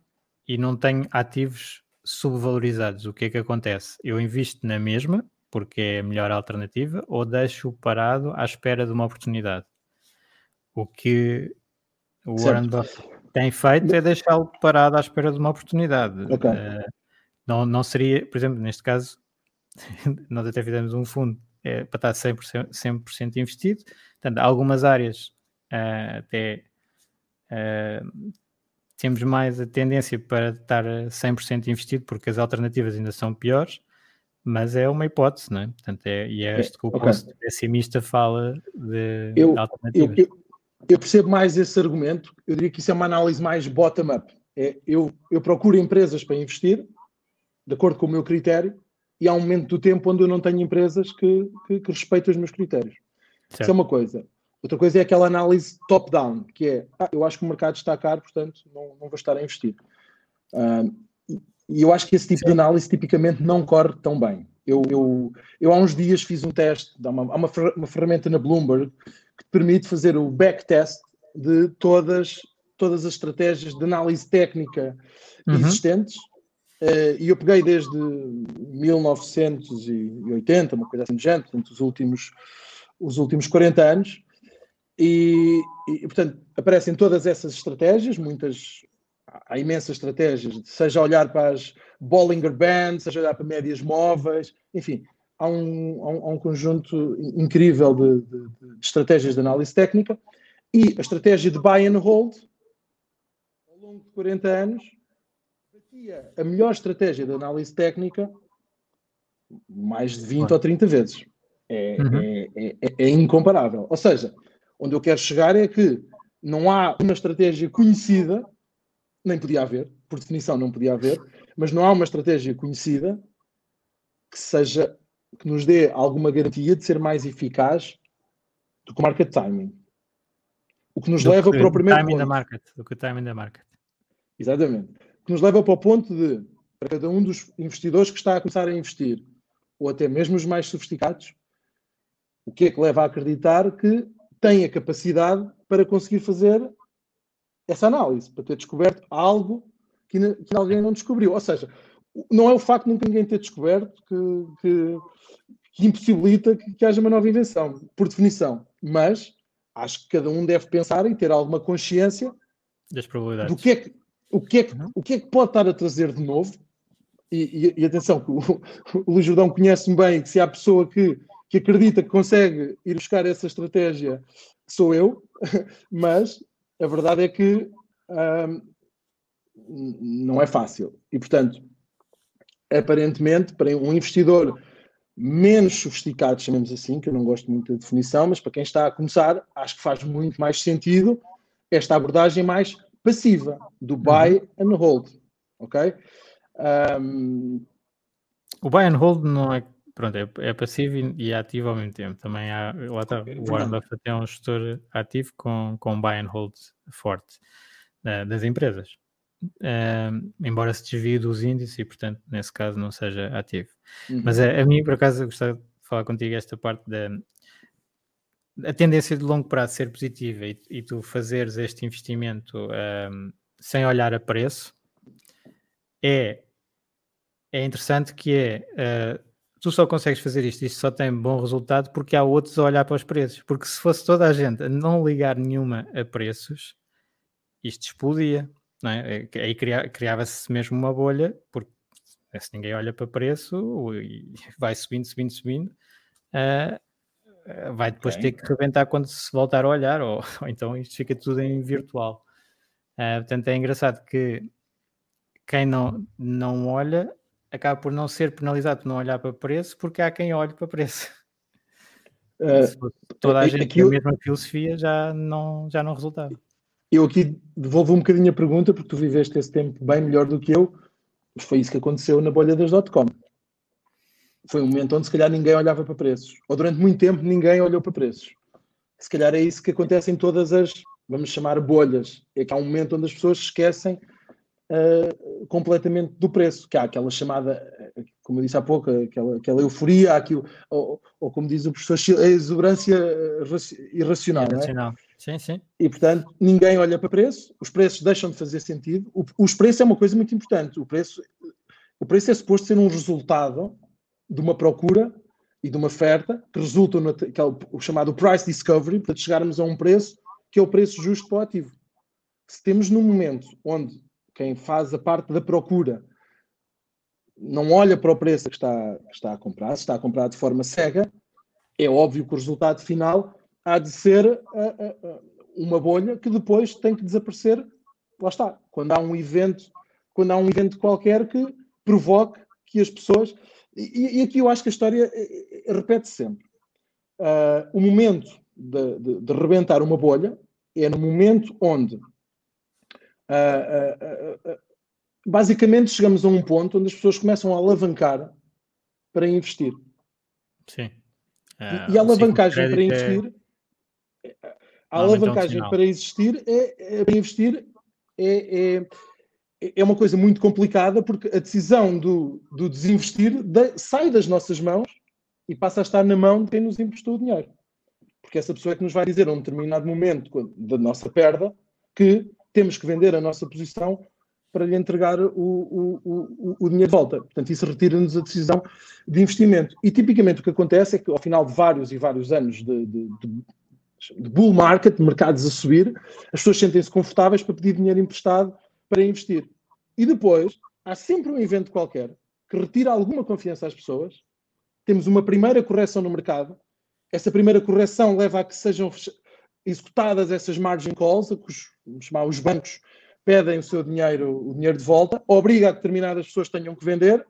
e não tenho ativos subvalorizados. O que é que acontece? Eu invisto na mesma, porque é a melhor alternativa, ou deixo parado à espera de uma oportunidade. O que o Warren Buffett tem feito é deixá-lo parado à espera de uma oportunidade. Okay. Uh, não, não seria, por exemplo, neste caso, nós até fizemos um fundo é, para estar 100%, 100 investido. Portanto, algumas áreas uh, até uh, temos mais a tendência para estar 100% investido porque as alternativas ainda são piores, mas é uma hipótese, não é? Portanto, é, e é, este que o okay. pessimista fala de eu, alternativas. Eu, eu, percebo mais esse argumento, eu diria que isso é uma análise mais bottom-up. É, eu, eu procuro empresas para investir, de acordo com o meu critério, e há um momento do tempo onde eu não tenho empresas que, que, que respeitem os meus critérios. Certo. Isso é uma coisa. Outra coisa é aquela análise top-down, que é, ah, eu acho que o mercado está caro, portanto não, não vou estar a investir. Uh, e eu acho que esse tipo Sim. de análise tipicamente não corre tão bem. Eu, eu, eu há uns dias fiz um teste, há uma, uma, uma ferramenta na Bloomberg que te permite fazer o backtest de todas, todas as estratégias de análise técnica uhum. existentes. Uh, e eu peguei desde 1980, uma coisa assim de gente, portanto, os últimos, os últimos 40 anos, e, e, portanto, aparecem todas essas estratégias, muitas, há imensas estratégias, seja olhar para as Bollinger Bands, seja olhar para médias móveis, enfim, há um, há um, há um conjunto incrível de, de, de, estratégias de análise técnica e a estratégia de buy and hold, ao longo de 40 anos, batia a melhor estratégia de análise técnica mais de 20 ou 30 vezes. É, uhum. é, é, é incomparável. Ou seja, Onde eu quero chegar é que não há uma estratégia conhecida, nem podia haver, por definição não podia haver, mas não há uma estratégia conhecida que seja que nos dê alguma garantia de ser mais eficaz do que o market timing. O que nos do leva que, para o primeiro timing ponto. Da market, do que o timing da market. Exatamente. O que nos leva para o ponto de, para cada um dos investidores que está a começar a investir, ou até mesmo os mais sofisticados, o que é que leva a acreditar que tem a capacidade para conseguir fazer essa análise, para ter descoberto algo que, que alguém não descobriu. Ou seja, não é o facto de nunca ninguém ter descoberto que, que, que impossibilita que, que, haja uma nova invenção, por definição. Mas acho que cada um deve pensar e ter alguma consciência das probabilidades. do que é que, o, que é que, uhum. o que é que pode estar a trazer de novo. E, e, e atenção, que o, o Luís Jordão conhece-me bem, que se há pessoa que que acredita que consegue ir buscar essa estratégia sou eu, mas a verdade é que não é fácil. E, portanto, aparentemente, para um investidor menos sofisticado, chamemos assim, que eu não gosto muito da definição, mas para quem está a começar, acho que faz muito mais sentido esta abordagem mais passiva, do buy uhum. and hold. Ok? Um... O buy and hold não é Pronto, é, é passivo e, é ativo ao mesmo tempo. Também há, lá está, o Warren Buffett é um gestor ativo com, com buy and hold forte uh, das empresas. uh, embora se desvie dos índices e, portanto, nesse caso não seja ativo. Uhum. Mas a, a mim, por acaso, eu gostava de falar contigo esta parte da a tendência de longo prazo ser positiva e, e tu fazeres este investimento um, sem olhar a preço é, é interessante que é uh, tu só consegues fazer isto, isto só tem bom resultado porque há outros a olhar para os preços. Porque se fosse toda a gente a não ligar nenhuma a preços, isto explodia. Não é? Aí criava-se mesmo uma bolha, porque se ninguém olha para preço vai subindo, subindo, subindo, uh, vai depois okay. ter que rebentar quando se voltar a olhar, ou, ou então isto fica tudo em virtual. Uh, portanto, é engraçado que quem não, não olha acaba por não ser penalizado por não olhar para preço, porque há quem olhe para preço. Uh, toda a gente aqui, a mesma filosofia já não, já não resultava. Eu aqui devolvo um bocadinho a pergunta, porque tu viveste esse tempo bem melhor do que eu. Foi isso que aconteceu na bolha das dot-com. Foi um momento onde se calhar ninguém olhava para preços. Ou durante muito tempo ninguém olhou para preços. Se calhar é isso que acontece em todas as, vamos chamar, bolhas. É que há um momento onde as pessoas esquecem uh, completamente do preço, que há aquela chamada, como eu disse há pouco, aquela, aquela euforia, aquilo, ou, ou como diz o professor, a exuberância irracional. É? Irracional. É? Sim, sim. E portanto, ninguém olha para preço, os preços deixam de fazer sentido. O, os preços é uma coisa muito importante. O preço, o preço é suposto ser um resultado de uma procura e de uma oferta que resultam no que é o, o chamado price discovery, para chegarmos a um preço que é o preço justo para o ativo. Se temos num momento onde quem faz a parte da procura não olha para o preço que está, que está a comprar, se está a comprar de forma cega, é óbvio que o resultado final há de ser uh, uh, uma bolha que depois tem que desaparecer. Lá está. Quando há um evento, quando há um evento qualquer que provoque que as pessoas. E, e aqui eu acho que a história repete -se sempre. Uh, o momento de, de, de rebentar uma bolha é no momento onde Uh, uh, uh, basicamente chegamos a um ponto onde as pessoas começam a alavancar para investir. Sim. e, e a alavancagem para é investir. É... A alavancagem para existir é, é, para investir é, é, é, uma coisa muito complicada porque a decisão do, do desinvestir de, sai das nossas mãos e passa a estar na mão de quem nos emprestou o dinheiro. Porque essa pessoa é que nos vai dizer a um determinado momento da nossa perda que temos que vender a nossa posição para lhe entregar o, o, o, o dinheiro de volta. Portanto, isso retira-nos a decisão de investimento. E tipicamente o que acontece é que ao final de vários e vários anos de, de, de, de bull market, de mercados a subir, as pessoas sentem-se confortáveis para pedir dinheiro emprestado para investir. E depois, há sempre um evento qualquer que retira alguma confiança às pessoas, temos uma primeira correção no mercado, essa primeira correção leva a que sejam executadas essas margin calls, que os, chamar, os bancos pedem o seu dinheiro, o dinheiro de volta, obriga a determinadas pessoas tenham que vender,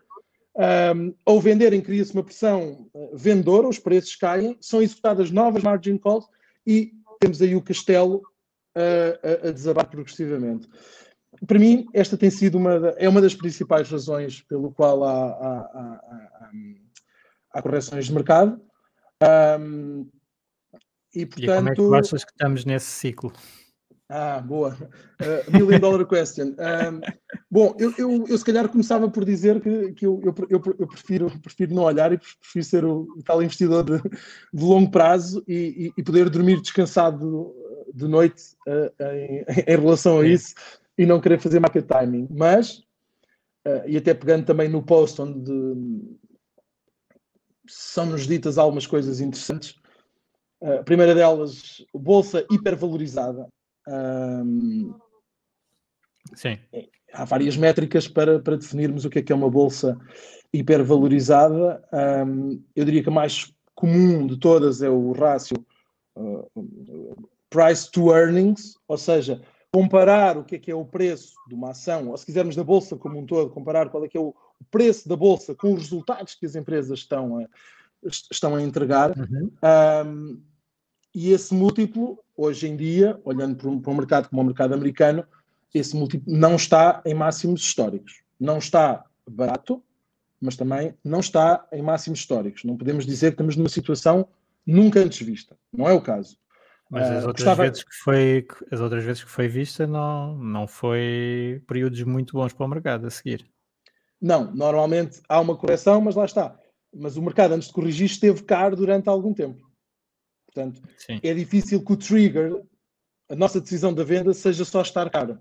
um, ao venderem cria-se uma pressão uh, vendedora, os preços caem, são executadas novas margin calls e temos aí o castelo a, a desabar progressivamente. Para mim, esta tem sido uma, é uma das principais razões pelo qual há, há, há, há correções de mercado. Um, e, portanto, e como é que achas que estamos nesse ciclo? Ah, boa. Uh, million dollar question. Um, bom, eu, eu, eu, se calhar começava por dizer que, que eu, eu, eu, prefiro, prefiro não olhar e prefiro ser o, tal investidor de, de longo prazo e, e, e, poder dormir descansado de noite uh, em, em, relação a isso e não querer fazer market timing. Mas, uh, e até pegando também no post onde são-nos ditas algumas coisas interessantes, a primeira delas, bolsa hipervalorizada. Um, Sim. Há várias métricas para, para definirmos o que é que é uma bolsa hipervalorizada. Um, eu diria que a mais comum de todas é o rácio uh, price to earnings, ou seja, comparar o que é que é o preço de uma ação, ou se quisermos da bolsa como um todo, comparar qual é que é o preço da bolsa com os resultados que as empresas estão a, estão a entregar. Uhum. Um, e esse múltiplo, hoje em dia, olhando para um, para um mercado como o mercado americano, esse múltiplo não está em máximos históricos. Não está barato, mas também não está em máximos históricos. Não podemos dizer que estamos numa situação nunca antes vista. Não é o caso. Mas as outras, Gostava... vezes que foi, as outras vezes que foi vista não, não foi períodos muito bons para o mercado a seguir. Não, normalmente há uma correção, mas lá está. Mas o mercado, antes de corrigir, esteve caro durante algum tempo. Portanto, Sim. é difícil que o trigger, a nossa decisão da venda, seja só estar caro.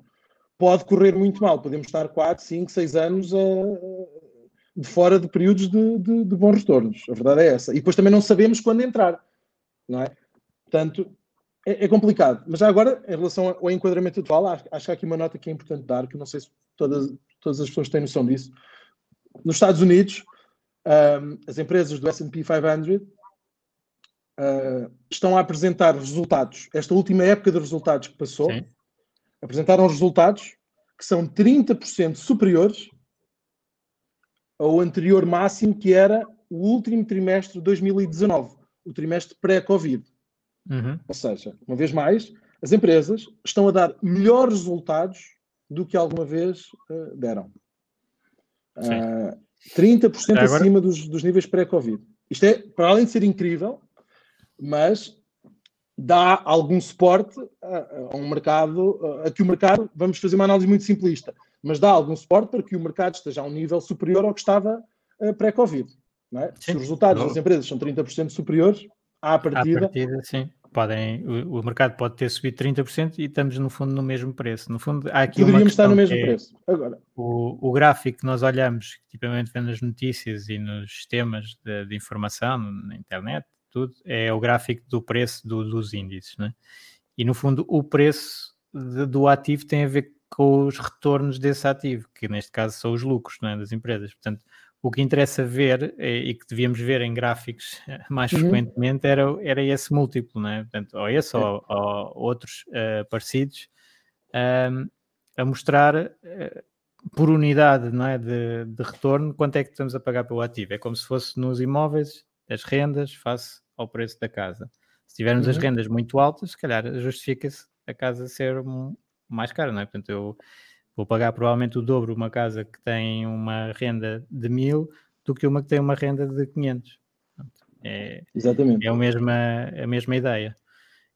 Pode correr muito mal, podemos estar 4, 5, 6 anos a, de fora de períodos de, de, de, bons retornos. A verdade é essa. E depois também não sabemos quando entrar. Não é? Portanto, é, é complicado. Mas já agora, em relação ao enquadramento atual, acho, acho que há aqui uma nota que é importante dar, que não sei se todas, todas as pessoas têm noção disso. Nos Estados Unidos, um, as empresas do S&P 500 uh, estão a apresentar resultados. Esta última época de resultados que passou, Sim. apresentaram resultados que são 30% superiores ao anterior máximo, que era o último trimestre de 2019, o trimestre pré-Covid. Uhum. Ou seja, uma vez mais, as empresas estão a dar melhores resultados do que alguma vez uh, deram. Uh, 30% Agora... acima dos, dos níveis pré-Covid. Isto é, para além de ser incrível, mas dá algum suporte a, a um mercado, a, a que o mercado, vamos fazer uma análise muito simplista, mas dá algum suporte para que o mercado esteja a um nível superior ao que estava uh, pré-Covid. É? Se os resultados das empresas são 30% superiores, à partida. À partida, sim. Podem, o, o, mercado pode ter subido 30% e estamos, no fundo, no mesmo preço. No fundo, há aqui Poderíamos estar no mesmo é preço. Agora. O, o gráfico que nós olhamos, tipicamente vendo nas notícias e nos sistemas de, de informação, na internet, tudo, é o gráfico do preço do, dos índices. Né? E, no fundo, o preço de, do ativo tem a ver com os retornos desse ativo, que neste caso são os lucros é, das empresas. Portanto, o que interessa ver eh, e que devíamos ver em gráficos mais uhum. frequentemente era, era esse múltiplo, né? Portanto, ou esse é. ou, ou, outros uh, parecidos, um, a mostrar uh, por unidade não é, de, de, retorno quanto é que estamos a pagar pelo ativo. É como se fosse nos imóveis, as rendas face ao preço da casa. Se tivermos uhum. as rendas muito altas, se calhar justifica-se a casa ser mais cara, não é? Portanto, eu vou pagar provavelmente o dobro uma casa que tem uma renda de mil do que uma que tem uma renda de 500. É, Exatamente. É a mesma, a mesma ideia.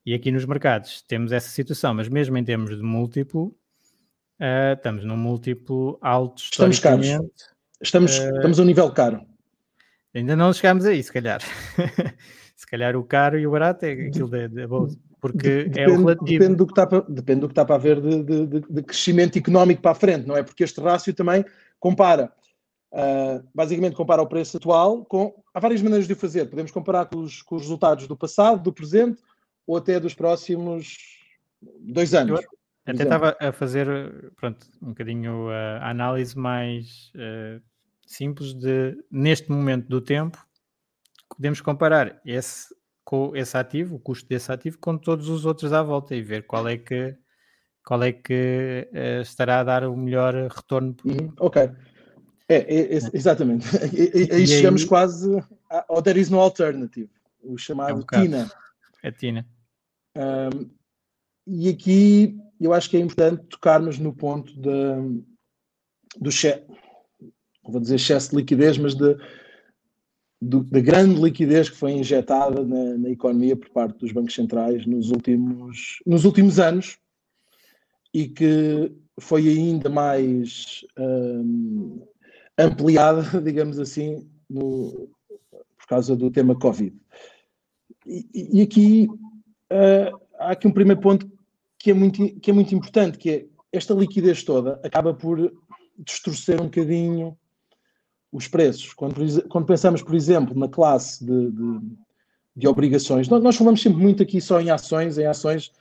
E aqui nos mercados temos essa situação, mas mesmo em termos de múltiplo, uh, estamos num múltiplo alto. Estamos caros. Estamos, uh, estamos a um nível caro. Ainda não chegámos aí, se calhar. se calhar o caro e o barato é aquilo da, da bolsa. Porque depende, é o relativo. Depende do que está para, depende do que está para haver de, de, de, crescimento económico para a frente, não é? Porque este rácio também compara, uh, basicamente compara o preço atual com. Há várias maneiras de o fazer. Podemos comparar com os, com os resultados do passado, do presente ou até dos próximos dois anos. Eu até estava a fazer pronto, um bocadinho a análise mais uh, simples de neste momento do tempo podemos comparar esse com esse ativo, o custo desse ativo, com todos os outros à volta e ver qual é que qual é que uh, estará a dar o melhor retorno. Uhum, ok. É, é, é, exatamente. Aí chegamos aí... quase ao There is no alternative, o chamado é um TINA. É TINA. Um, e aqui eu acho que é importante tocarmos no ponto de, do vou dizer excesso de liquidez, mas da grande liquidez que foi injetada na, na, economia por parte dos bancos centrais nos últimos, nos últimos anos e que foi ainda mais um, ampliada, digamos assim, no, por causa do tema Covid. E, e aqui uh, há aqui um primeiro ponto que é, muito, que é muito importante, que é esta liquidez toda acaba por distorcer um bocadinho os preços. Quando, quando pensamos, por exemplo, na classe de, de, de obrigações, nós, nós, falamos sempre muito aqui só em ações, em ações,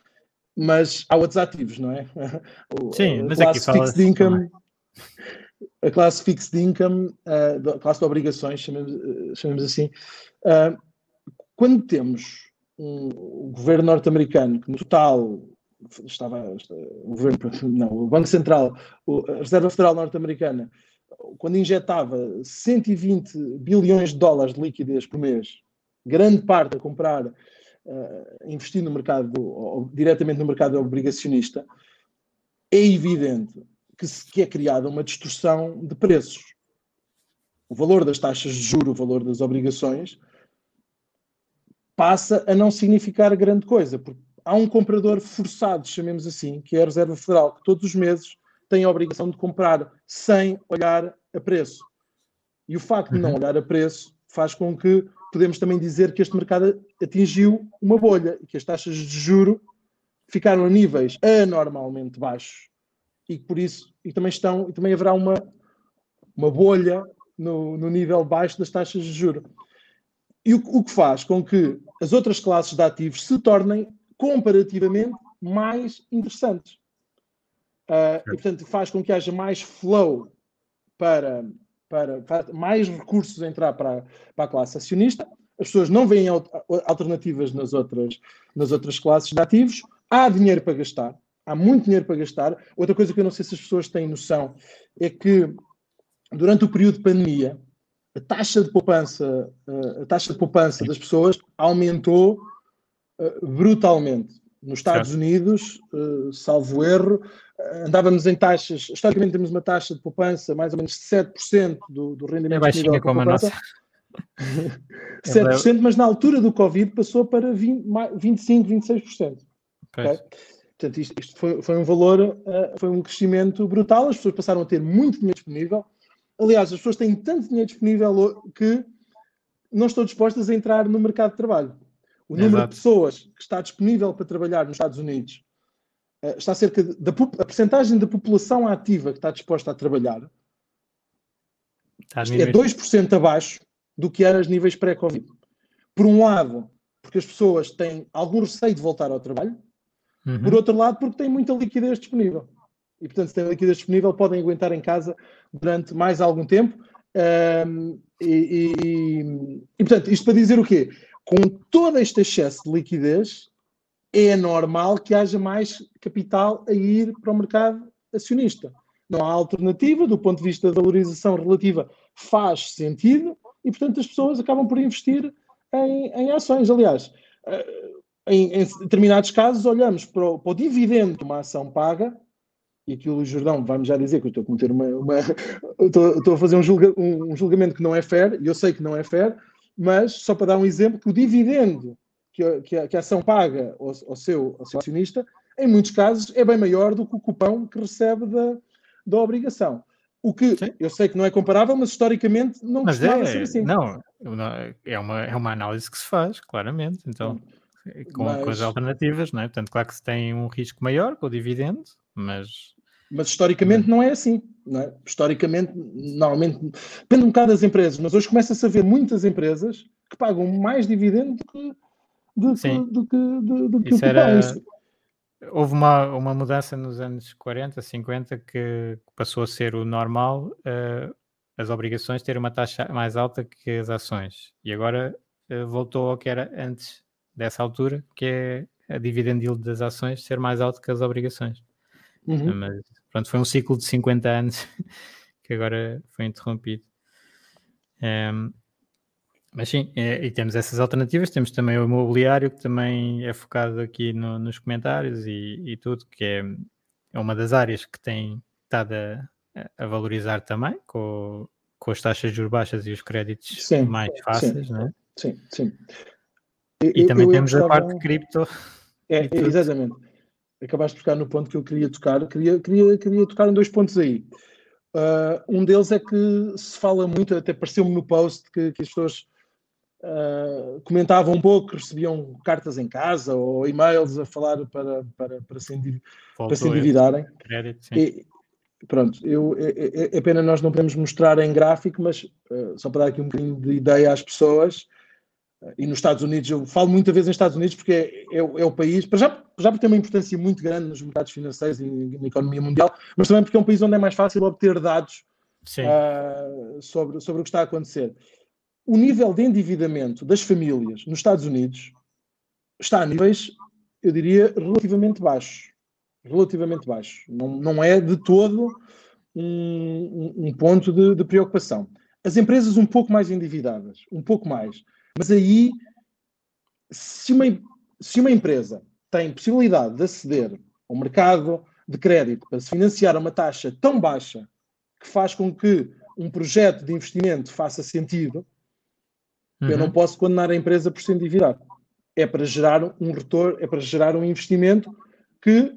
mas há outros ativos, não é? Sim, a mas aqui fixed income, a classe fixed income, a classe de obrigações, chamemos, uh, chamemos assim. Quando temos um, um governo norte-americano que no total estava o governo, não, o Banco Central, a Reserva Federal norte-americana quando injetava 120 bilhões de dólares de liquidez por mês, grande parte a comprar, uh, no mercado, ou, diretamente no mercado obrigacionista, é evidente que, se, que é criada uma distorção de preços. O valor das taxas de juro, o valor das obrigações, passa a não significar grande coisa, porque há um comprador forçado, chamemos assim, que é a Reserva Federal, que todos os meses tem a obrigação de comprar sem olhar a preço. E o facto de não uhum. olhar a preço faz com que podemos também dizer que este mercado atingiu uma bolha e que as taxas de juro ficaram a níveis anormalmente baixos e por isso e também estão e também haverá uma uma bolha no, no nível baixo das taxas de juro e o, o que faz com que as outras classes de ativos se tornem comparativamente mais interessantes uh, e portanto faz com que haja mais flow para para, para mais recursos entrar para, para a classe acionista as pessoas não veem alternativas nas outras, nas outras classes de ativos, há dinheiro para gastar, há muito dinheiro para gastar. Outra coisa que eu não sei se as pessoas têm noção é que durante o período de pandemia, a taxa de poupança, eh, a taxa de poupança das pessoas aumentou eh, brutalmente. Nos Estados. Unidos, salvo erro, andávamos em taxas, historicamente temos uma taxa de poupança mais ou menos de 7% do, do rendimento é baixinha como a nossa. 7%, mas na altura do Covid passou para 20, 25, 26%. Okay? Portanto, isto, isto foi, foi, um valor, uh, foi um crescimento brutal, as pessoas passaram a ter muito dinheiro disponível. Aliás, as pessoas têm tanto dinheiro disponível que não estão dispostas a entrar no mercado de trabalho. O número Exato. de pessoas que está disponível para trabalhar nos Estados Unidos está cerca de, da a percentagem da população ativa que está disposta a trabalhar está é 2% abaixo do que era os níveis pré-Covid. Por um lado, porque as pessoas têm algum receio de voltar ao trabalho, uhum. por outro lado, porque têm muita liquidez disponível. E, portanto, se têm liquidez disponível, podem aguentar em casa durante mais algum tempo. Um, e, e, e, portanto, isto para dizer o quê? Com todo este excesso de liquidez, é normal que haja mais capital a ir para o mercado acionista. Não há alternativa, do ponto de vista da valorização relativa, faz sentido, e, portanto, as pessoas acabam por investir em, em ações. Aliás, eh, em, em, determinados casos, olhamos para o, para o, dividendo de uma ação paga, e aqui o Jordão vai-me já dizer que eu estou a cometer uma. uma estou, estou, a fazer um, julga, um, julgamento que não é fair, e eu sei que não é fair, mas só para dar um exemplo, que o dividendo que a, que a, que a ação paga ao, ao, seu, ao seu acionista, em muitos casos, é bem maior do que o cupão que recebe da, da obrigação. O que Sim. eu sei que não é comparável, mas historicamente não mas costumava é, ser assim. Não, é uma, é uma análise que se faz, claramente. Então, com, mas, com as alternativas, não é? Portanto, claro que se tem um risco maior com o dividendo, mas. Mas historicamente não é assim. Não é? Historicamente, normalmente, depende um bocado das empresas, mas hoje começa-se a ver muitas empresas que pagam mais dividendo do que, do que, do que, do, do que Isso era, houve uma, uma mudança nos anos 40, 50 que passou a ser o normal uh, as obrigações terem uma taxa mais alta que as ações. E agora uh, voltou ao que era antes dessa altura, que é a dividend yield das ações ser mais alto que as obrigações. Uhum. Mas pronto, foi um ciclo de 50 anos que agora foi interrompido. Um, ehm, mas sim, é, e temos essas alternativas, temos também o imobiliário, que também é focado aqui no, nos comentários e, e, tudo, que é, é uma das áreas que tem estado a, a valorizar também, com, com as taxas de juros baixas e os créditos sim, mais fáceis, sim, não é? Sim, sim. E também temos a parte de cripto. É, exatamente. Acabaste de tocar no ponto que eu queria tocar. Queria, queria, queria tocar em dois pontos aí. Uh, um deles é que se fala muito, até pareceu-me no post, que, que as pessoas Uh, comentavam um pouco, recebiam cartas em casa ou e-mails a falar para, para, para, se, para se endividarem. Crédito, e, pronto, eu, é, é, é, pena nós não podemos mostrar em gráfico, mas uh, só para dar aqui um bocadinho de ideia às pessoas, uh, e nos Estados Unidos, eu falo muita vez nos Estados Unidos porque é, é, é o país, para já, já porque tem uma importância muito grande nos mercados financeiros e na economia mundial, mas também porque é um país onde é mais fácil obter dados sobre, sobre o que está a acontecer o nível de endividamento das famílias nos Estados Unidos está a níveis, eu diria, relativamente baixos. Relativamente baixos. Não, não é de todo um, um ponto de, de, preocupação. As empresas um pouco mais endividadas, um pouco mais. Mas aí, se uma, se uma empresa tem possibilidade de aceder ao mercado de crédito para se financiar a uma taxa tão baixa que faz com que um projeto de investimento faça sentido, Uhum. Eu não uhum. posso condenar a empresa por se endividar. é para gerar um retorno, é para gerar um investimento que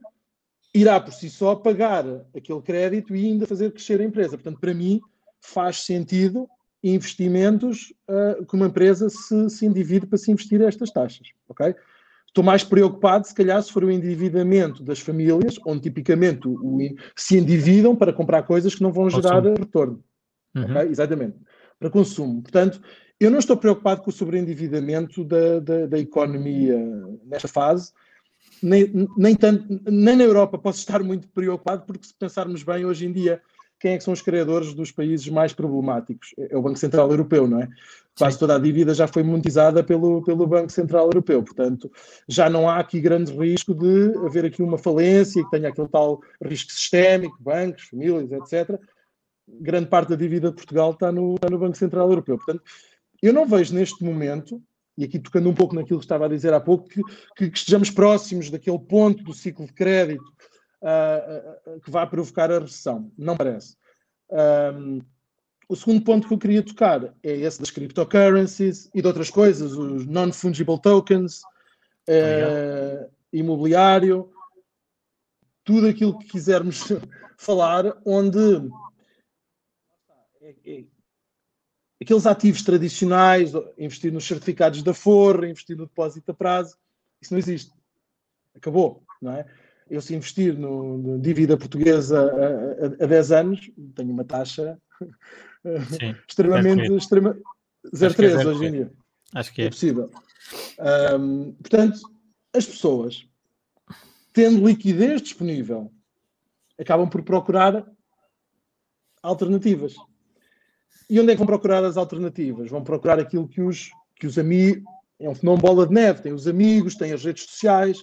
irá por si só pagar aquele crédito e ainda fazer crescer a empresa. Portanto, para mim, faz sentido investimentos uh, que uma empresa se, se endivide para se investir estas taxas. ok? Estou mais preocupado, se calhar, se for o endividamento das famílias, onde tipicamente o, o, se endividam para comprar coisas que não vão gerar consumo. retorno. Uhum. Okay? Exatamente. Para consumo. Portanto, eu não estou preocupado com o sobreendividamento da, da, da economia nesta fase, nem, nem, tanto, nem na Europa posso estar muito preocupado, porque se pensarmos bem, hoje em dia, quem é que são os criadores dos países mais problemáticos? É o Banco Central Europeu, não é? Quase toda a dívida já foi monetizada pelo, pelo Banco Central Europeu, portanto, já não há aqui grande risco de haver aqui uma falência que tenha aquele tal risco sistémico, bancos, famílias, etc. Grande parte da dívida de Portugal está no, está no Banco Central Europeu. Portanto, eu não vejo neste momento e aqui tocando um pouco naquilo que estava a dizer há pouco, que, que, que estejamos próximos daquele ponto do ciclo de crédito uh, uh, que vai provocar a recessão. Não parece. Um, o segundo ponto que eu queria tocar é esse das cryptocurrencies e de outras coisas, os non-fungible tokens, uh, imobiliário, tudo aquilo que quisermos falar, onde é, é, aqueles ativos tradicionais, investir nos certificados da Forra, investir no depósito a prazo, isso não existe. Acabou, não é? Eu se investir no, no dívida portuguesa a, a, a 10 anos, tenho uma taxa Sim, extremamente é extrema, 0,3 é hoje em dia. Acho que é. É possível. Um, portanto, as pessoas, tendo liquidez disponível, acabam por procurar alternativas. E onde é que vão procurar as alternativas? Vão procurar aquilo que os, que os amigos. É um fenômeno bola de neve, tem os amigos, tem as redes sociais,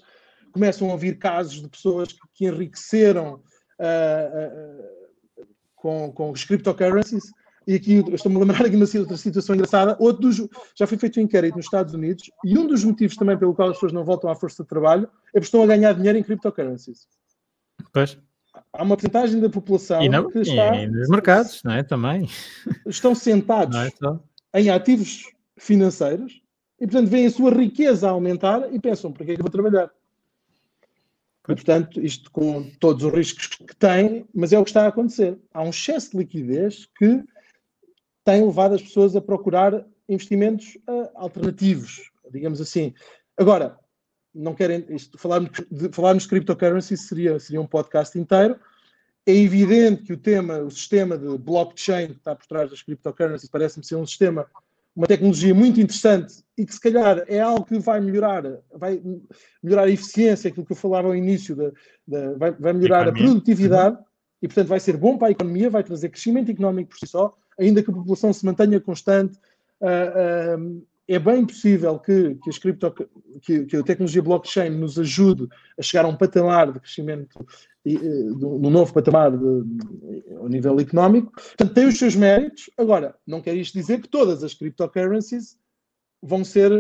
começam a ouvir casos de pessoas que, que enriqueceram uh, uh, com, com os cryptocurrencies. E aqui estou-me a lembrar aqui uma outra situação engraçada. Outro dos, já foi feito um inquérito nos Estados Unidos e um dos motivos também pelo qual as pessoas não voltam à força de trabalho é porque estão a ganhar dinheiro em cryptocurrencies. Pois há uma porcentagem da população não, que está. E nos mercados, não é? Também. Estão sentados é em ativos financeiros e, portanto, veem a sua riqueza a aumentar e pensam: para que é que eu vou trabalhar? E, portanto, isto com todos os riscos que tem, mas é o que está a acontecer. Há um excesso de liquidez que tem levado as pessoas a procurar investimentos uh, alternativos, digamos assim. Agora, não querem isto, falarmos de, falarmos de cryptocurrency seria, seria um podcast inteiro. É evidente que o tema, o sistema de blockchain que está por trás das cryptocurrencies parece-me ser um sistema, uma tecnologia muito interessante e que se calhar é algo que vai melhorar, vai melhorar a eficiência, aquilo que eu falava ao início, de, vai, vai, melhorar a produtividade uhum. e, portanto, vai ser bom para a economia, vai trazer crescimento económico por si só, ainda que a população se mantenha constante. Uh, uh, é bem possível que, que, cripto, que, que, a tecnologia blockchain nos ajude a chegar a um patamar de crescimento, no novo patamar ao nível económico. Portanto, tem os seus méritos. Agora, não quer isto dizer que todas as cryptocurrencies vão ser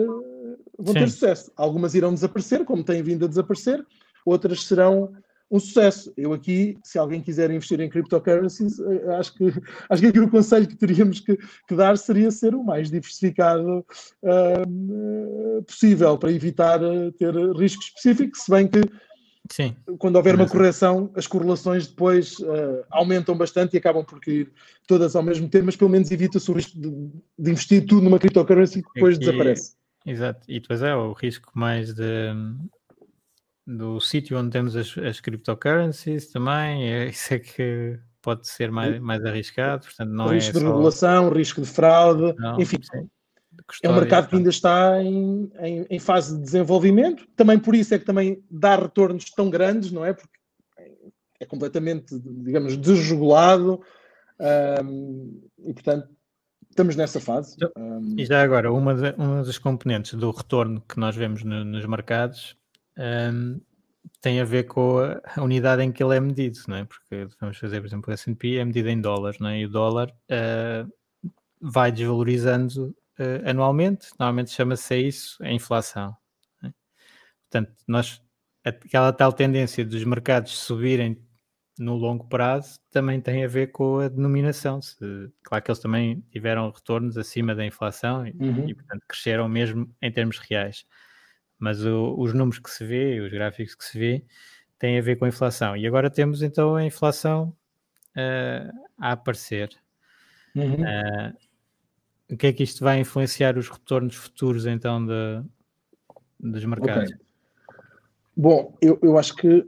vão Sim. ter sucesso. Algumas irão desaparecer, como têm vindo a desaparecer, outras serão um sucesso. Eu aqui, se alguém quiser investir em cryptocurrencies, eh, acho que, acho que aqui o conselho que teríamos que, que dar seria ser o mais diversificado uh, possível, para evitar uh, ter riscos específicos, se bem que Sim. quando houver uma correção, as correlações depois uh, aumentam bastante e acabam por cair todas ao mesmo tempo, mas pelo menos evita-se o risco de, de, investir tudo numa cryptocurrency que depois desaparece. Exato, e depois é o risco mais de do sítio onde temos as, as cryptocurrencies também, é, isso é que pode ser mais, mais arriscado, portanto não risco é de só... regulação, risco de fraude, não, enfim. Sim. É um mercado que ainda está em, em, em, fase de desenvolvimento, também por isso é que também dá retornos tão grandes, não é? Porque é completamente, digamos, desregulado e, portanto, estamos nessa fase. Um... E já agora, uma, de, uma das componentes do retorno que nós vemos no, nos mercados um, tem a ver com a, unidade em que ele é medido, não é? Porque vamos fazer, por exemplo, o S&P é medido em dólares, não é? E o dólar uh, vai desvalorizando uh, anualmente, normalmente chama-se isso a inflação. É? Portanto, nós, aquela tal tendência dos mercados subirem no longo prazo também tem a ver com a denominação. Se, claro que eles também tiveram retornos acima da inflação e, uhum. e portanto, cresceram mesmo em termos reais mas o, os números que se vê, os gráficos que se vê, têm a ver com a inflação. E agora temos então a inflação uh, a aparecer. Uhum. Uh, o que é que isto vai influenciar os retornos futuros então de, dos mercados? Okay. Bom, eu, eu acho que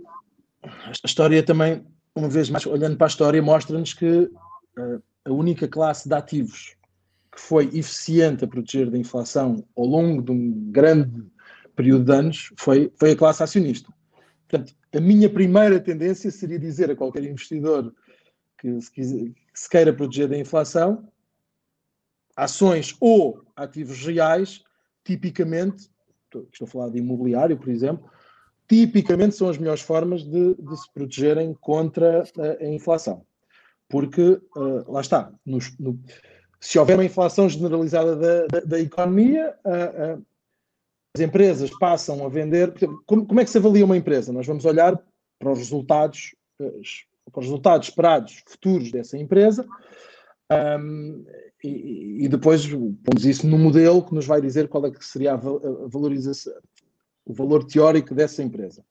a história também, uma vez mais, olhando para a história, mostra-nos que uh, a única classe de ativos que foi eficiente a proteger da inflação ao longo de um grande período de anos foi, foi a classe acionista. Portanto, a minha primeira tendência seria dizer a qualquer investidor que se, quiser, que se queira proteger da inflação, ações ou ativos reais, tipicamente, estou a falar de imobiliário, por exemplo, tipicamente são as melhores formas de, de se protegerem contra a, a inflação. Porque, uh, lá está, no, se houver uma inflação generalizada da, da, da economia, uh, uh, as empresas passam a vender. Como, como, é que se avalia uma empresa? Nós vamos olhar para os resultados, para os resultados esperados futuros dessa empresa. Um, e, e, depois pomos isso no modelo que nos vai dizer qual é que seria a valorização, o valor teórico dessa empresa.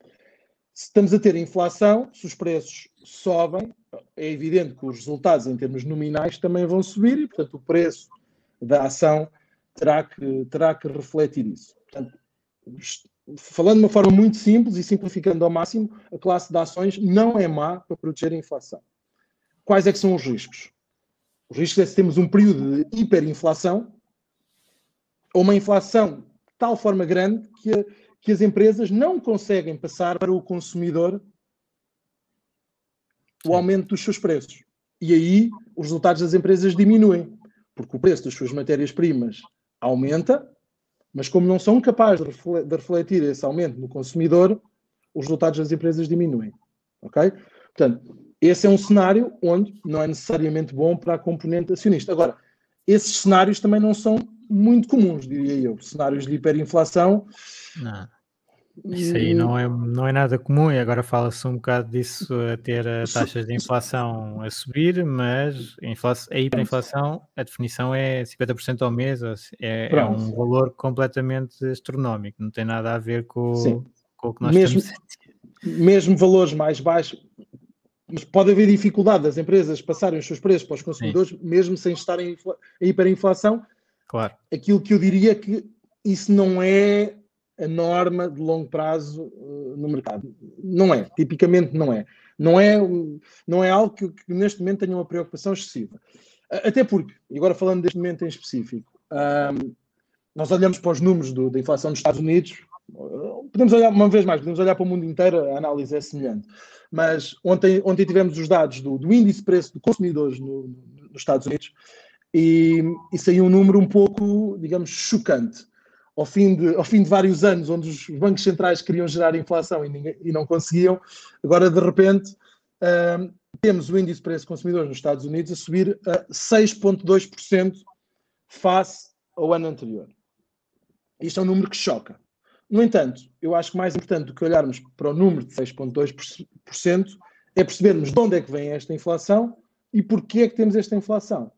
Se estamos a ter inflação, se os preços sobem, é evidente que os resultados em termos nominais também vão subir e, portanto, o preço da ação terá que, terá que refletir isso. Portanto, falando de uma forma muito simples e simplificando ao máximo, a classe de ações não é má para proteger a inflação. Quais é que são os riscos? Os riscos é se temos um período de hiperinflação ou uma inflação de tal forma grande que que as empresas não conseguem passar para o consumidor o aumento dos seus preços. E aí os resultados das empresas diminuem, porque o preço das suas matérias-primas aumenta, mas como não são capazes de refletir esse aumento no consumidor, os resultados das empresas diminuem. Ok? Portanto, esse é um cenário onde não é necessariamente bom para a componente acionista. Agora, esses cenários também não são muito comuns, diria eu. Cenários de hiperinflação. Não. Isso aí não é, não é nada comum e agora fala-se um bocado disso a ter taxas de inflação a subir, mas a, inflação, a hiperinflação, a definição é 50% ao mês, é, é, um valor completamente astronómico, não tem nada a ver com, com o que nós mesmo, temos. Mesmo valores mais baixos, mas pode haver dificuldade das empresas passarem os seus preços para os consumidores, Sim. mesmo sem estarem em hiperinflação. Claro. Aquilo que eu diria é que isso não é a norma de longo prazo uh, no mercado. Não é, tipicamente não é. Não é, não é algo que, que, neste momento tenha uma preocupação excessiva. Até porque, e agora falando deste momento em específico, nós olhamos para os números do, da inflação dos Estados Unidos, podemos olhar, uma vez mais, podemos olhar para o mundo inteiro, a análise é semelhante. Mas ontem, ontem tivemos os dados do, do índice de preço de consumidores no, nos Estados Unidos e, e saiu um número um pouco, digamos, chocante ao fim, de, ao fim de vários anos, onde os bancos centrais queriam gerar inflação e, ninguém, e não conseguiam, agora de repente uh, temos o índice de preço consumidor nos Estados Unidos a subir a 6,2% face ao ano anterior. Isto é um número que choca. No entanto, eu acho que mais importante do que olharmos para o número de 6,2% é percebermos de onde é que vem esta inflação e porquê é que temos esta inflação.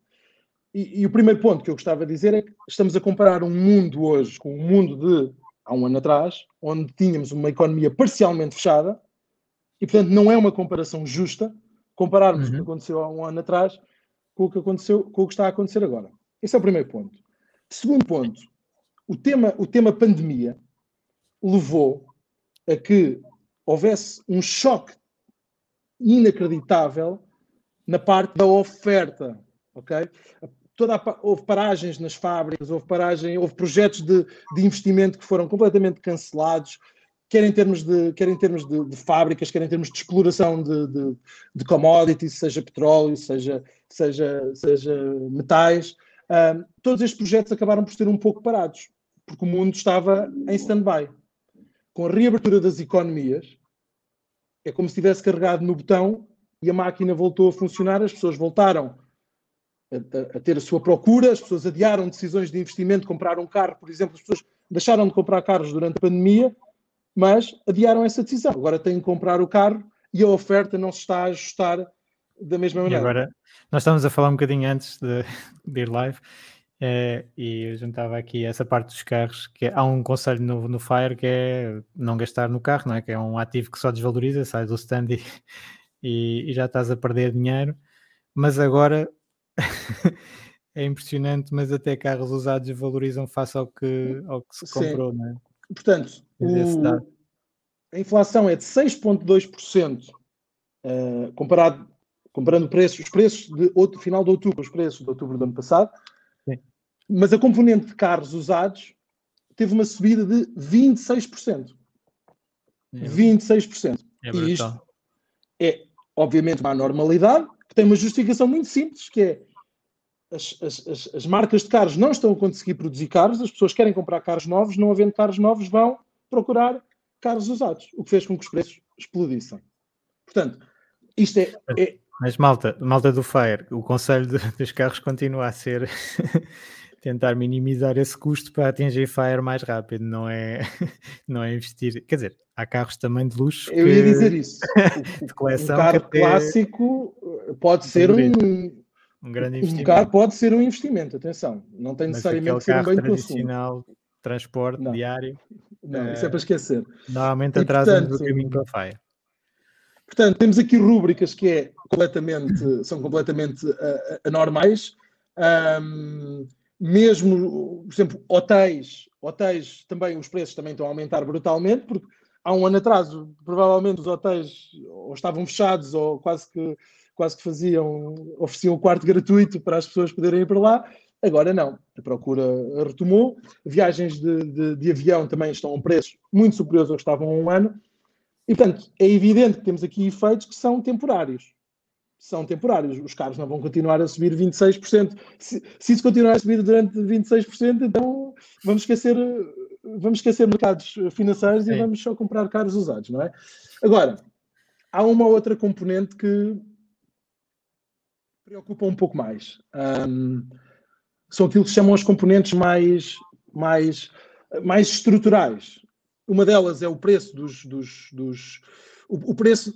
E, e, o primeiro ponto que eu gostava de dizer é que estamos a comparar um mundo hoje com o um mundo de há um ano atrás, onde tínhamos uma economia parcialmente fechada, e portanto não é uma comparação justa compararmos uhum. o que uhum. aconteceu há um ano atrás com o que aconteceu, com o que está a acontecer agora. Esse é o primeiro ponto. Segundo ponto, o tema, o tema pandemia levou a que houvesse um choque inacreditável na parte da oferta, ok? Toda a, houve paragens nas fábricas, houve paragem, houve projetos de, de investimento que foram completamente cancelados, quer em termos de, quer em termos de, de fábricas, quer em termos de exploração de, de, de commodities, seja petróleo, seja, seja, seja metais. Todos estes projetos acabaram por ser um pouco parados, porque o mundo estava em stand-by. Com a reabertura das economias, é como se tivesse carregado no botão e a máquina voltou a funcionar, as pessoas voltaram a, a, ter a sua procura, as pessoas adiaram decisões de investimento, compraram um carro, por exemplo, as pessoas deixaram de comprar carros durante a pandemia, mas adiaram essa decisão. Agora têm que comprar o carro e a oferta não se está a ajustar da mesma maneira. E agora, nós estávamos a falar um bocadinho antes de, de ir live É, e eu juntava aqui essa parte dos carros, que há um conselho novo no Fire que é não gastar no carro, não é? Que é um ativo que só desvaloriza, sai do stand e, e, e já estás a perder dinheiro. Mas agora é impressionante, mas até carros usados valorizam face ao que, ao que se comprou, Sim. não é? Portanto, o, a inflação é de 6,2% uh, comparado, comparando preços, os preços de outro, final de outubro, os preços de outubro do ano passado, Sim. mas a componente de carros usados teve uma subida de 26%. É. 26%. É e isto é, obviamente, uma anormalidade, tem uma justificação muito simples, que é as, as, as, marcas de carros não estão a conseguir produzir carros, as pessoas querem comprar carros novos, não havendo carros novos, vão procurar carros usados, o que fez com que os preços explodissem. Portanto, isto é. é... Mas, malta, malta do Fire, o conselho de, dos carros continua a ser tentar minimizar esse custo para atingir Fire mais rápido, não é, não é investir. Quer dizer, há carros também de luxo. Eu ia dizer isso. de coleção. Um carro até... clássico pode ser um. Um grande investimento. Um carro pode ser um investimento, atenção. Não tem necessariamente que ser um bem tradicional, consumo. transporte não. diário. Não, isso é para esquecer. Normalmente atrasa do caminho para a faia. Portanto, temos aqui rúbricas que é completamente, são completamente uh, anormais. Um, mesmo, por exemplo, hotéis, hotéis também, os preços também estão a aumentar brutalmente, porque há um ano atrás, provavelmente os hotéis ou estavam fechados ou quase que, quase que faziam, ofereciam o quarto gratuito para as pessoas poderem ir para lá. Agora não, a procura retomou. Viagens de, de, de avião também estão a um preço muito superior ao que estavam há um ano. E, portanto, é evidente que temos aqui efeitos que são temporários. São temporários. Os carros não vão continuar a subir 26%. Se, se isso continuar a subir durante 26%, então vamos esquecer, vamos esquecer mercados financeiros Sim. e vamos só comprar carros usados, não é? Agora, há uma outra componente que preocupa um pouco mais. Um, são aquilo que se chamam as componentes mais, mais, mais estruturais. Uma delas é o preço dos. dos, dos o, o, preço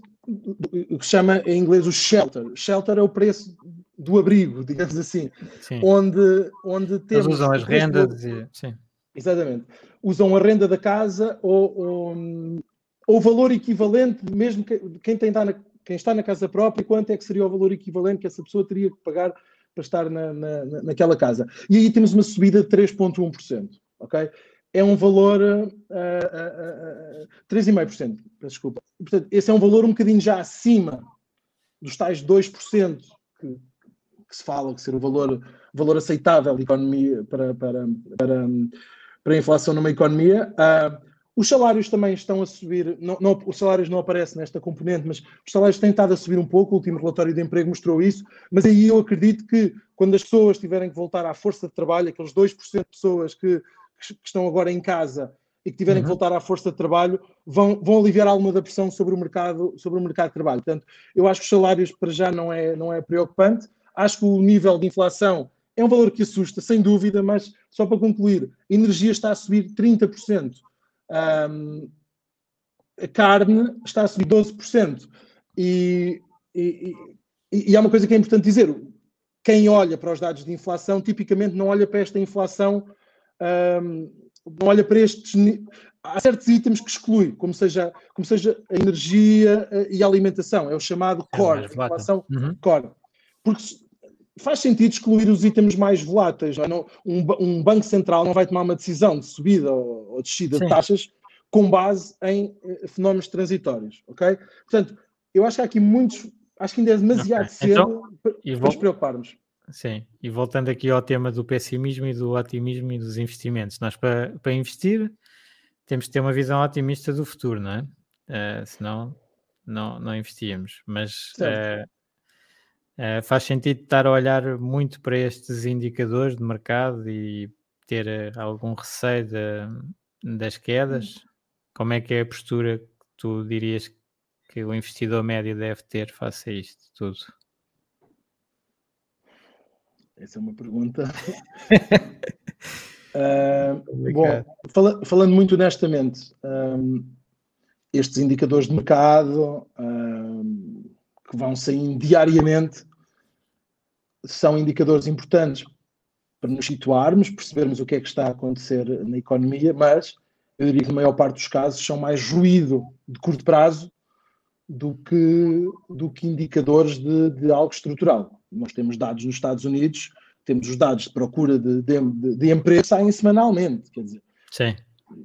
o que se chama em inglês o shelter. Shelter é o preço do abrigo, digamos assim. Sim. Onde, onde temos. Eles usam as rendas. E... Sim. Exatamente. Usam a renda da casa ou, ou valor equivalente, mesmo que, quem, tem, na, quem está na casa própria, quanto é que seria o valor equivalente que essa pessoa teria que pagar para estar na, na, naquela casa. E aí temos uma subida de 3,1%. Ok? É um valor uh, uh, uh, 3,5%. Desculpa. Portanto, esse é um valor um bocadinho já acima dos tais 2% que, que se fala que ser o valor, valor aceitável economia para, para, para, para a inflação numa economia. Uh, os salários também estão a subir, não, não, os salários não aparecem nesta componente, mas os salários têm estado a subir um pouco, o último relatório de emprego mostrou isso, mas aí eu acredito que quando as pessoas tiverem que voltar à força de trabalho, aqueles 2% de pessoas que, que, estão agora em casa e que tiverem uhum. que voltar à força de trabalho, vão, vão aliviar alguma da pressão sobre o mercado, sobre o mercado de trabalho. Portanto, eu acho que os salários para já não é, não é preocupante, acho que o nível de inflação é um valor que assusta, sem dúvida, mas só para concluir, a energia está a subir 30%. Um, a carne está a subir 12%. E, e, e, e há uma coisa que é importante dizer: quem olha para os dados de inflação, tipicamente não olha para esta inflação, um, não olha para estes. Há certos itens que exclui, como seja, como seja a energia eh, e a alimentação, é o chamado é core, é inflação uhum. core. Porque faz sentido excluir os itens mais voláteis. Não, é? um, um, banco central não vai tomar uma decisão de subida ou, ou descida Sim. de taxas com base em uh, fenómenos transitórios, ok? Portanto, eu acho que há aqui muitos, acho que ainda é demasiado okay. cedo então, para, para nos preocuparmos. Sim, e voltando aqui ao tema do pessimismo e do otimismo e dos investimentos, nós para, para investir temos que ter uma visão otimista do futuro, não é? Uh, senão não, não investíamos, mas uh, Uh, faz sentido estar a olhar muito para estes indicadores de mercado e ter uh, algum receio de, das quedas? Como é que é a postura que tu dirias que o investidor médio deve ter face a isto tudo? Essa é uma pergunta. uh, bom, fala, falando muito honestamente, um, estes indicadores de mercado um, que vão saindo diariamente são indicadores importantes para nos situarmos, percebermos o que é que está a acontecer na economia, mas eu diria que na maior parte dos casos são mais ruído de curto prazo do que, do que indicadores de, de algo estrutural. Nós temos dados nos Estados Unidos, temos os dados de procura de, de, de emprego saem semanalmente, quer dizer, Sim.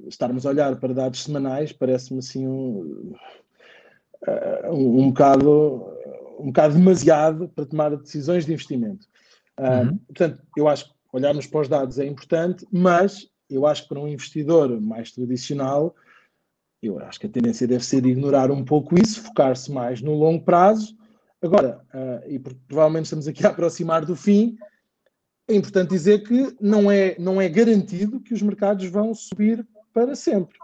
estarmos a olhar para dados semanais parece-me assim um, um, um, bocado, um bocado demasiado para tomar decisões de investimento. Uhum. portanto, eu acho que olharmos para os dados é importante, mas eu acho que para um investidor mais tradicional, eu acho que a tendência deve ser ignorar um pouco isso, focar-se mais no longo prazo. Agora, uh, e provavelmente estamos aqui a aproximar do fim, é importante dizer que não é, não é garantido que os mercados vão subir para sempre.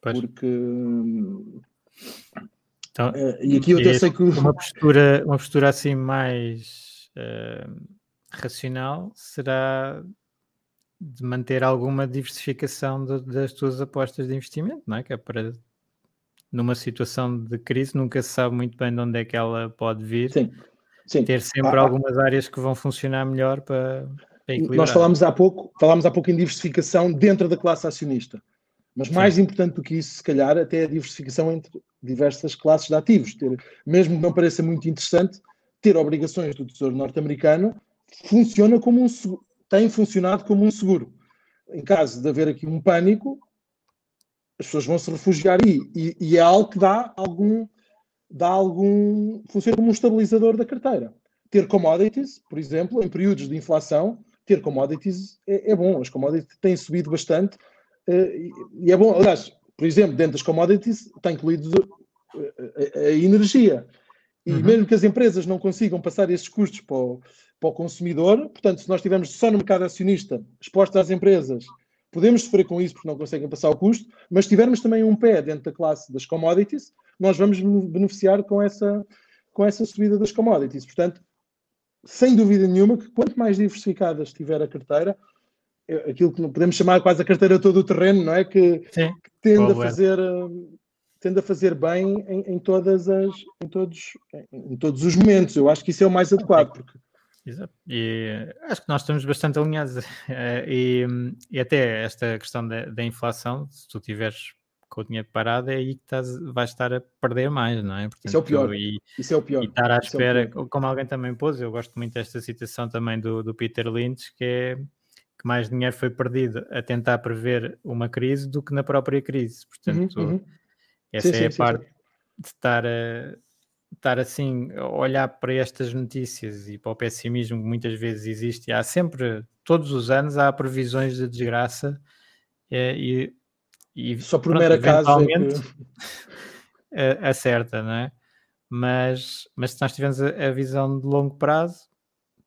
Pois. Porque. Então, uh, e aqui eu até sei que. Uma postura, uma postura assim mais uh, racional será de manter alguma diversificação de, das tuas apostas de investimento, não é? Que é para numa situação de crise nunca se sabe muito bem de onde é que ela pode vir. Sim. Sim. Ter sempre ah, algumas ah, áreas que vão funcionar melhor para, para equilibrar. Nós falámos há pouco, falámos há pouco em diversificação dentro da classe acionista. Mas mais Sim. importante do que isso, se calhar, até a diversificação entre diversas classes de ativos. Ter, mesmo que não pareça muito interessante, ter obrigações do Tesouro norte-americano funciona como um tem funcionado como um seguro. Em caso de haver aqui um pânico, as pessoas vão se refugiar aí. E, e é algo que dá algum, dá algum. funciona como um estabilizador da carteira. Ter commodities, por exemplo, em períodos de inflação, ter commodities é, é bom. As commodities têm subido bastante e é bom. Aliás, por exemplo, dentro das commodities está incluído a, a, a energia. E uhum. mesmo que as empresas não consigam passar esses custos para o, para o consumidor, portanto, se nós estivermos só no mercado acionista expostos às empresas, podemos sofrer com isso porque não conseguem passar o custo, mas se tivermos também um pé dentro da classe das commodities, nós vamos beneficiar com essa, com essa subida das commodities. Portanto, sem dúvida nenhuma que quanto mais diversificada estiver a carteira, aquilo que podemos chamar quase a carteira todo o terreno, não é? Que, que tende a fazer tende a fazer bem em, em, todas as em todos em todos os momentos. Eu acho que isso é o mais adequado porque Exato. E acho que nós estamos bastante alinhados. Eh, e, e até esta questão da, da, inflação, se tu tiveres com o dinheiro parado, é aí que estás, vais estar a perder mais, não é? Portanto, Isso é o pior. E, Isso é o pior. E estar à Isso é espera, é como alguém também pôs, eu gosto muito desta citação também do, do Peter Lynch, que é que mais dinheiro foi perdido a tentar prever uma crise do que na própria crise. Portanto, uhum, uhum. essa sim, é sim, a parte sim, de estar a estar assim a olhar para estas notícias e para o pessimismo que muitas vezes existe, há sempre, todos os anos, há previsões de desgraça é, e, e só por mero acaso é que... acerta, não é? Mas, mas se nós tivermos a, a, visão de longo prazo,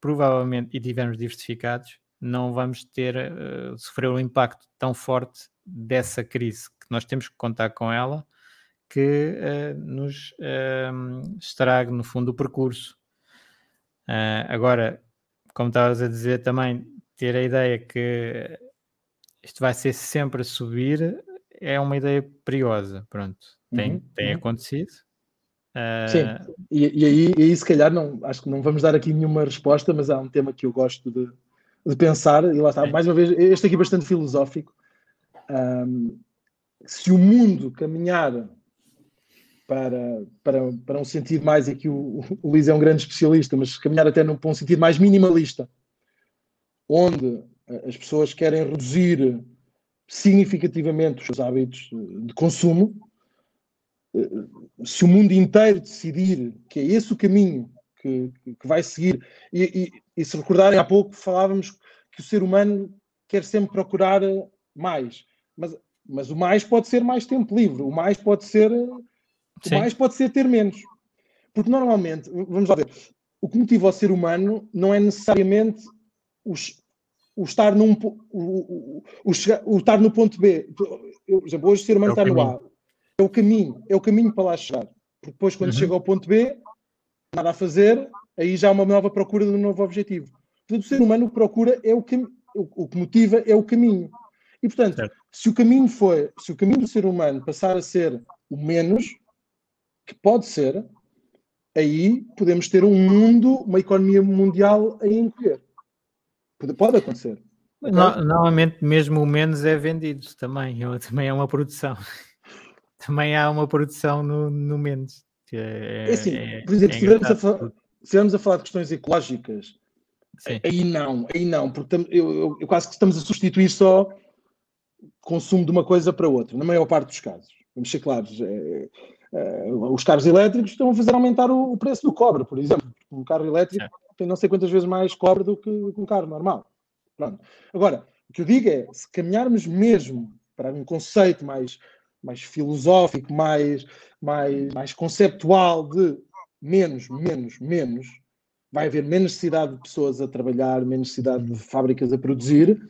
provavelmente, e tivermos diversificados, não vamos ter uh, sofrer um impacto tão forte dessa crise que nós temos que contar com ela que uh, nos uh, estrague, no fundo, o percurso. Uh, agora, como estavas a dizer também, ter a ideia que isto vai ser sempre a subir é uma ideia perigosa. Pronto, tem, uhum, tem uhum. acontecido. Sim, e, e, aí, e aí se calhar não, acho que não vamos dar aqui nenhuma resposta, mas há um tema que eu gosto de, de pensar, e lá está, mais uma vez, este aqui é bastante filosófico. Um, se o mundo caminhar para, para, para um sentido mais, aqui o, o Luís é um grande especialista, mas caminhar até num, para um sentido mais minimalista, onde as pessoas querem reduzir significativamente os seus hábitos de consumo, se o mundo inteiro decidir que é esse o caminho que, que vai seguir, e, e, e, se recordarem há pouco falávamos que o ser humano quer sempre procurar mais, mas, mas o mais pode ser mais tempo livre, o mais pode ser o mais pode ser ter menos. Porque normalmente, vamos lá ver, o que motiva o ser humano não é necessariamente os, o estar num o, o, o, o, estar no ponto B. Eu, por exemplo, hoje o ser humano é está no A. É o caminho, é o caminho para lá chegar. Porque depois, quando uhum. chega ao ponto B, nada a fazer, aí já há uma nova procura de um novo objetivo. Portanto, o ser humano procura é o que, o, o que motiva é o caminho. E portanto, certo. se o caminho foi, se o caminho do ser humano passar a ser o menos, que pode ser, aí podemos ter um mundo, uma economia mundial a encolher. Pode acontecer. Okay? Normalmente, mesmo o menos é vendido também. Também é uma produção. também há uma produção no, no menos. É, é assim, é, por exemplo, é se estivermos a, se a falar de questões ecológicas, Sim. aí não, aí não, porque eu, eu, eu, quase que estamos a substituir só consumo de uma coisa para outra, na maior parte dos casos. Vamos ser claros. É, é, os carros elétricos estão a fazer aumentar o, o, preço do cobre, por exemplo. Um carro elétrico tem não sei quantas vezes mais cobre do que, que um carro normal. Pronto. Agora, o que eu digo é, se caminharmos mesmo para um conceito mais mais filosófico, mais, mais, mais conceptual de menos, menos, menos, vai haver menos necessidade de pessoas a trabalhar, menos necessidade de fábricas a produzir.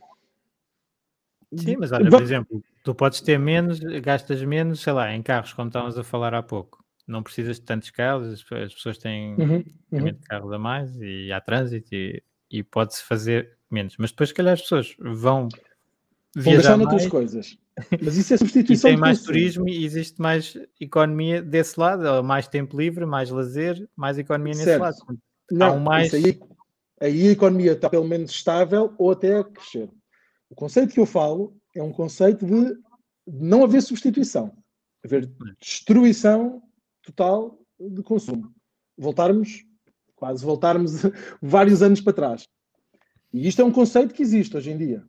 Sim, mas olha, por exemplo, tu podes ter menos, gastas menos, sei lá, em carros, como estávamos a falar há pouco. Não precisas de tantos carros, as pessoas têm uhum, uhum. carros a mais e há trânsito e, e pode-se fazer menos. Mas depois, se calhar, as pessoas vão Vão gastar noutras coisas. Mas isso é substituição. e tem mais turismo e existe mais economia desse lado, mais tempo livre, mais lazer, mais economia nesse certo. lado. Não, um mais... aí, aí a economia está pelo menos estável ou até a crescer. O conceito que eu falo é um conceito de não haver substituição, haver destruição total de consumo. Voltarmos, quase voltarmos vários anos para trás. E isto é um conceito que existe hoje em dia.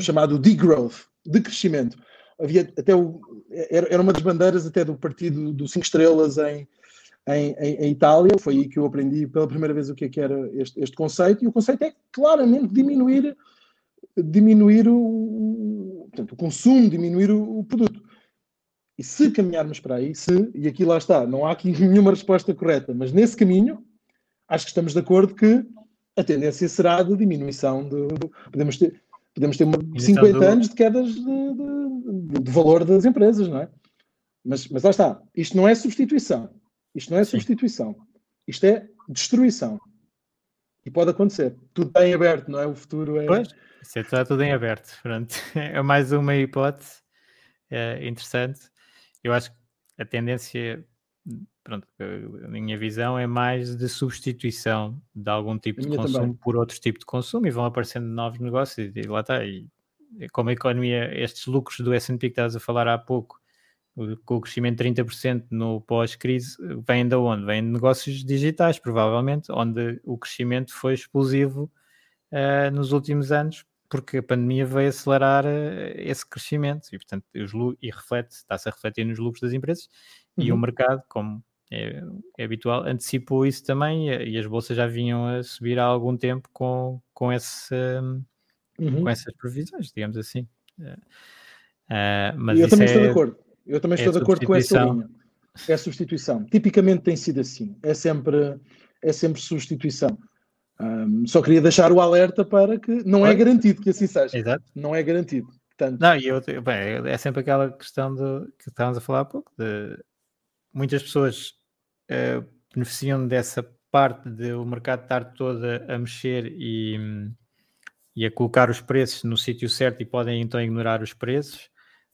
Chamado degrowth, de crescimento. Havia até o, era, uma das bandeiras até do partido do Cinco Estrelas em, em, em, Itália. Foi aí que eu aprendi pela primeira vez o que, é que era este, este conceito. E o conceito é claramente diminuir, diminuir o, portanto, o consumo, diminuir o, o produto. E se caminharmos para aí, se, e aqui lá está, não há aqui nenhuma resposta correta, mas nesse caminho, acho que estamos de acordo que a tendência será de diminuição de podemos ter podemos ter uma, 50 do... anos de quedas de, de, de, valor das empresas, não é? Mas, mas lá está, isto não é substituição. Isto não é substituição. Isto é destruição. E pode acontecer. Tudo está em aberto, não é? O futuro é. Pois, isso está tudo em aberto. Pronto. É mais uma hipótese é interessante. Eu acho que a tendência pronto, a minha visão é mais de substituição de algum tipo de consumo também. por outro tipo de consumo e vão aparecendo novos negócios e, lá está. E, como a economia, estes lucros do S&P que estás a falar há pouco, com o crescimento de 30% no pós-crise, vêm de onde? Vêm de negócios digitais, provavelmente, onde o crescimento foi explosivo uh, nos últimos anos, porque a pandemia veio acelerar uh, esse crescimento e, portanto, os, e reflete, está-se a refletir nos lucros das empresas uhum. e o uhum. mercado, como é, é, habitual, antecipou isso também e, e, as bolsas já vinham a subir há algum tempo com, com, esse, uhum. com essas previsões, digamos assim. Uh, mas eu também é, estou de acordo. Eu também é estou de acordo com essa linha. É a substituição. Tipicamente tem sido assim. É sempre, é sempre substituição. Um, só queria deixar o alerta para que não é garantido que assim seja. Exato. Não é garantido. Portanto... Não, eu, bem, é sempre aquela questão de, que estávamos a falar há pouco, de muitas pessoas uh, beneficiam dessa parte de o mercado estar todo a mexer e, e a colocar os preços no sítio certo e podem então ignorar os preços,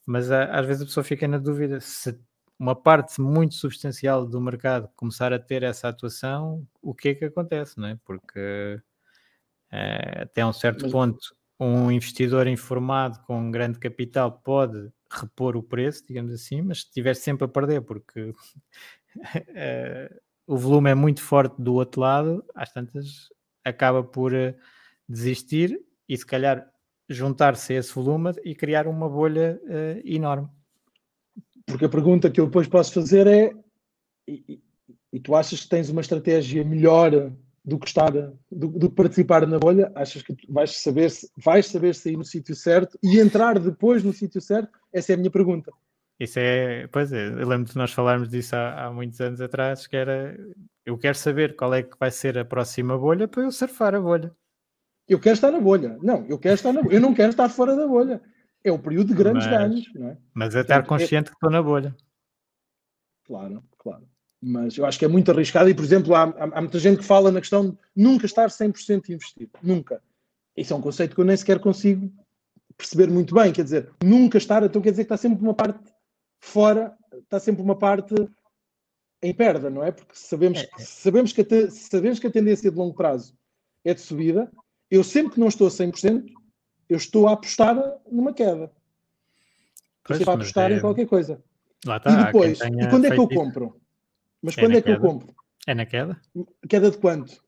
mas a, às vezes a pessoa fica na dúvida se uma parte muito substancial do mercado começar a ter essa atuação, o que é que acontece, não é? Porque uh, até um certo mas... ponto um investidor informado com um grande capital pode repor o preço, digamos assim, mas estiver sempre a perder, porque eh, o volume é muito forte do outro lado, às tantas acaba por eh, desistir e se calhar juntar-se a esse volume e criar uma bolha uh, enorme. Porque a pergunta que eu depois posso fazer é: e, e, tu achas que tens uma estratégia melhor do que estar, do, do participar na bolha, achas que vais saber, vais saber sair no sítio certo e entrar depois no sítio certo? Essa é a minha pergunta. Isso é, pois é, eu lembro de nós falarmos disso há, há, muitos anos atrás, que era, eu quero saber qual é que vai ser a próxima bolha para eu surfar a bolha. Eu quero estar na bolha. Não, eu quero estar na bolha. Eu não quero estar fora da bolha. É o período de grandes mas, ganhos, não é? Mas é estar consciente é... que estou na bolha. Claro, claro mas eu acho que é muito arriscado e, por exemplo, há, há, há muita gente que fala na questão de nunca estar 100% investido. Nunca. Isso é um conceito que eu nem sequer consigo perceber muito bem. Quer dizer, nunca estar, então quer dizer que está sempre uma parte fora, está sempre uma parte em perda, não é? Porque sabemos, é. sabemos, que, a, sabemos que a tendência de longo prazo é de subida eu sempre que não estou a 100%, eu estou a apostar numa queda. Pois, estou a apostar é... em qualquer coisa. Lá está, e depois, e quando é que eu compro? Mas é quando é que queda? eu compro? É na queda? Queda de quanto?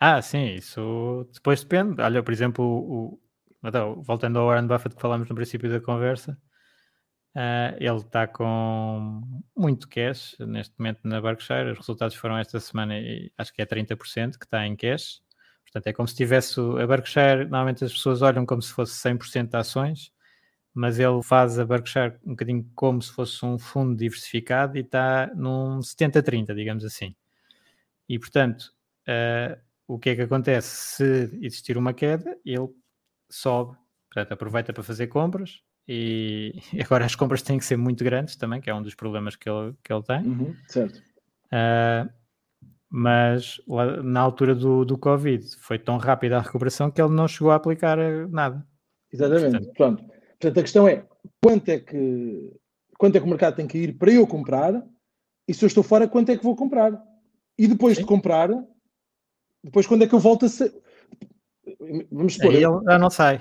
Ah, sim, isso depois depende. Olha, por exemplo, o, então, voltando ao Warren Buffett que falámos no princípio da conversa, uh, ele está com muito cash neste momento na Berkshire. Os resultados foram esta semana e acho que é 30% que está em cash. Portanto, é como se tivesse a Berkshire. Normalmente as pessoas olham como se fosse 100% de ações, mas ele faz a Berkshire um bocadinho como se fosse um fundo diversificado e está num 70-30, digamos assim. E portanto, uh, o que é que acontece? Se existir uma queda, ele sobe, portanto, aproveita para fazer compras e agora as compras têm que ser muito grandes também, que é um dos problemas que ele, que ele tem. Uhum, certo. Uh, mas lá, na altura do, do Covid foi tão rápida a recuperação que ele não chegou a aplicar nada. Exatamente. Portanto, Pronto. Portanto, a questão é quanto é que quanto é que o mercado tem que ir para eu comprar e se eu estou fora, quanto é que vou comprar? E depois Sim. de comprar, depois, quando é que eu volto a ser. Vamos supor. Aí ele já não sai.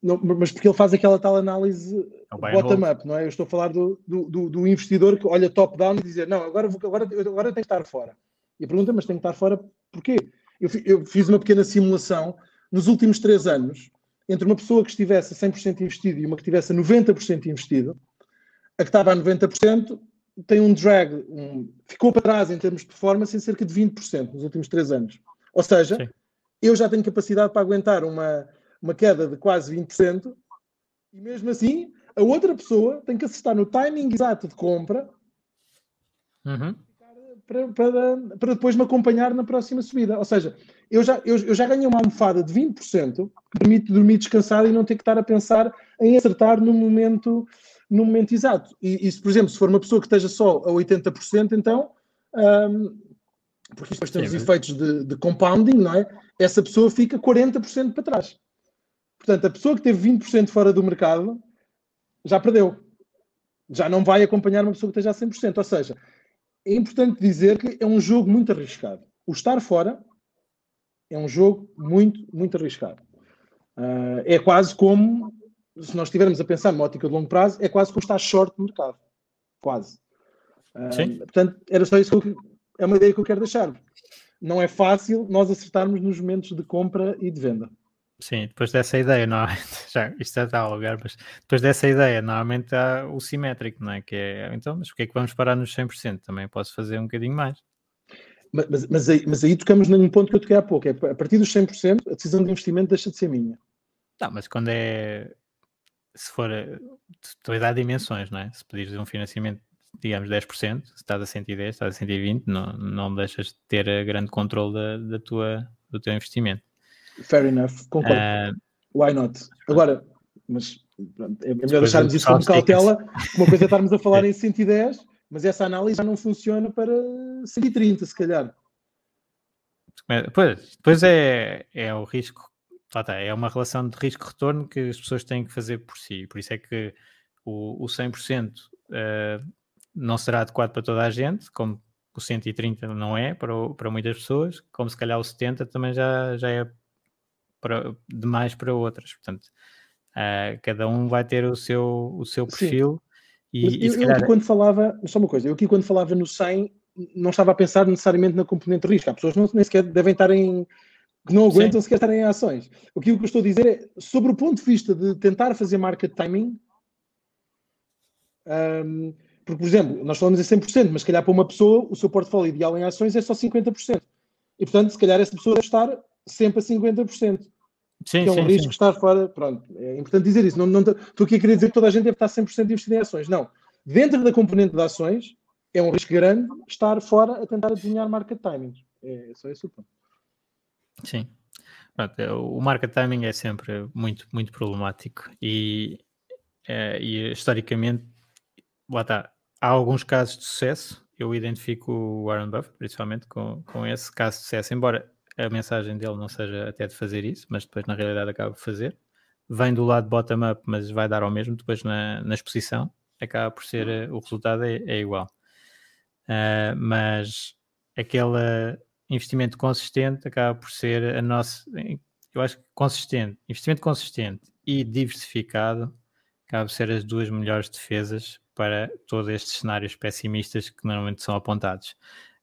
Não, mas porque ele faz aquela tal análise é bottom-up, não é? Eu estou a falar do, do, do investidor que olha top-down e dizer: Não, agora, vou, agora, agora tenho que estar fora. E a pergunta é: Mas tenho que estar fora porquê? Eu, eu fiz uma pequena simulação nos últimos três anos entre uma pessoa que estivesse a 100% investido e uma que estivesse a 90% investido. A que estava a 90% tem um drag, um, ficou para trás em termos de performance em cerca de 20% nos últimos três anos. Ou seja, Sim. eu já tenho capacidade para aguentar uma, uma queda de quase 20%, e mesmo assim, a outra pessoa tem que acertar no timing exato de compra uhum. Para, para, para, depois me acompanhar na próxima subida. Ou seja, eu já, eu, eu já ganhei uma almofada de 20% que permite dormir descansado e não ter que estar a pensar em acertar no momento no momento exato. E, e se, por exemplo, se for uma pessoa que esteja só a 80%, então, um, porque depois temos Sim, efeitos de, de, compounding, não é? Essa pessoa fica 40% para trás. Portanto, a pessoa que teve 20% fora do mercado já perdeu. Já não vai acompanhar uma pessoa que esteja a 100%. Ou seja, é importante dizer que é um jogo muito arriscado. O estar fora é um jogo muito, muito arriscado. Uh, é quase como se nós estivermos a pensar numa ótica de longo prazo, é quase como estar short no mercado. Quase. Sim. portanto, era só isso que eu, é uma ideia que eu quero deixar. Não é fácil nós acertarmos nos momentos de compra e de venda. Sim, depois dessa ideia, normalmente, já, isto já está a lugar, mas depois dessa ideia, normalmente há o simétrico, não é? Que é, então, mas porquê é que vamos parar nos 100%? Também posso fazer um bocadinho mais. Mas, mas, mas, aí, mas aí tocamos num ponto que eu toquei há pouco, é a partir dos 100%, a decisão de investimento deixa de ser minha. Tá, mas quando é se for, eh, estou a dar dimensões, não é? Se pedires um financiamento, digamos 10%, se estás a 110, estás a 120, não, não deixas de ter eh, grande controle da, da tua, do teu investimento. Fair enough, concordo. Uh, Why not? Agora, mas é melhor deixarmos isso como cautela. Uma coisa é estarmos a falar em 110, mas essa análise já não funciona para 130, se calhar. Pois, depois é, é o risco lá está, é uma relação de risco-retorno que as pessoas têm que fazer por si. Por isso é que o, o 100% uh, eh, não será adequado para toda a gente, como o 130 não é para, para muitas pessoas, como se calhar o 70 também já, já é para, demais para outras. Portanto, uh, cada um vai ter o seu, o seu perfil. E, eu, e calhar... eu, quando falava, só uma coisa, eu aqui quando falava no 100 não estava a pensar necessariamente na componente risco. Há pessoas que não, nem sequer devem estar em, que não aguentam Sim. sequer estarem em ações. O que eu estou a dizer é, sobre o ponto de vista de tentar fazer market timing, um, porque, por exemplo, nós falamos em 100%, mas se calhar para uma pessoa o seu portfólio ideal em ações é só 50%. E, portanto, se calhar essa pessoa deve estar sempre a 50%. Sim, que é um sim, risco sim. estar fora. Pronto, é importante dizer isso. Não, não, estou aqui a querer dizer que toda a gente deve estar 100% investido em ações. Não. Dentro da componente de ações, é um risco grande estar fora a tentar adivinhar market timing. É só esse o ponto. Sim. É, o market timing é sempre muito, muito problemático e, é, e historicamente, lá está, há alguns casos de sucesso. Eu identifico o Warren Buffett, principalmente, com, com esse caso de sucesso, embora a mensagem dele não seja até de fazer isso, mas depois na realidade acaba de fazer. Vem do lado bottom-up, mas vai dar ao mesmo depois na, na exposição. Acaba por ser, eh, o resultado é, é igual. Uh, mas aquela investimento consistente acaba por ser a nossa, eu acho que consistente, investimento consistente e diversificado acaba por ser as duas melhores defesas para todos estes cenários pessimistas que normalmente são apontados.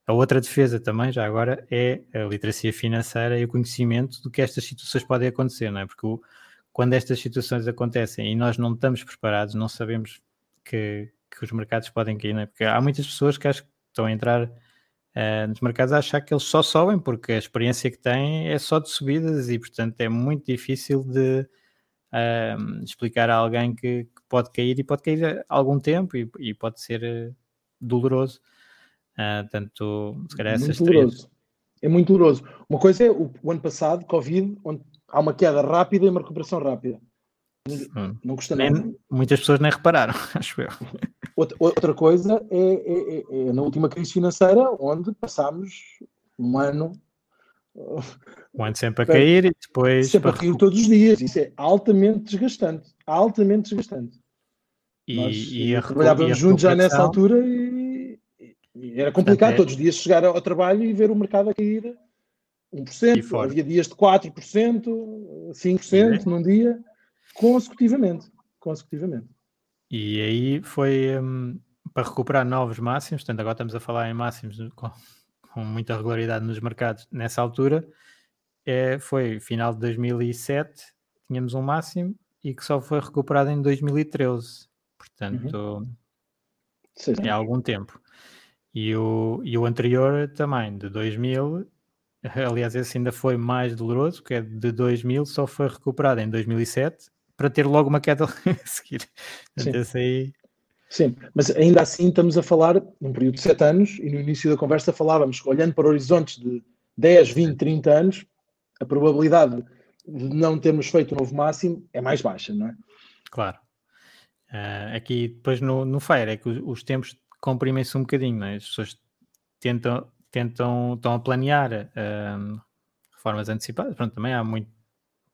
A outra defesa também, já agora, é a literacia financeira e o conhecimento do que estas situações podem acontecer, não é? Porque o, quando estas situações acontecem e nós não estamos preparados, não sabemos que, que os mercados podem cair, não é? Porque há muitas pessoas que acho que estão a entrar uh, nos mercados a achar que eles só sobem porque a experiência que têm é só de subidas e, portanto, é muito difícil de uh, explicar a alguém que, que, pode cair e pode cair algum tempo e, e pode ser uh, doloroso. Uh, tanto, se calhar é essas muito doloroso. É muito doloroso. Uma coisa é o, o, ano passado, Covid, onde há uma queda rápida e uma recuperação rápida. Hum. Não custa nada. Nem, muitas pessoas nem repararam, acho eu. Outra, outra coisa é, é, é, é, na última crise financeira, onde passámos um ano. Um ano sempre a cair e depois. Sempre a cair todos os dias. Isso é altamente desgastante. Altamente desgastante. E, Nós e a, trabalhávamos juntos já nessa altura e, e era complicado Portanto, é... todos os dias chegar ao trabalho e ver o mercado a cair 1%. Havia dias de 4%, 5% é. num dia, consecutivamente. consecutivamente. E aí foi um, para recuperar novos máximos, portanto, agora estamos a falar em máximos com, com muita regularidade nos mercados. Nessa altura, é, foi final de 2007, tínhamos um máximo e que só foi recuperado em 2013. Portanto, uhum. é algum tempo. E o, e o anterior também, de 2000, aliás, esse ainda foi mais doloroso, que é de 2000, só foi recuperado em 2007 para ter logo uma queda a seguir. Sim. Esse aí... Sim, mas ainda assim estamos a falar num período de 7 anos e no início da conversa falávamos, olhando para horizontes de 10, 20, 30 anos, a probabilidade de não termos feito o novo máximo é mais baixa, não é? Claro. Uh, aqui depois no, no FIRE é que os, os tempos comprimem-se um bocadinho, não é? as pessoas tentam, tentam estão a planear uh, reformas antecipadas, pronto, também há muito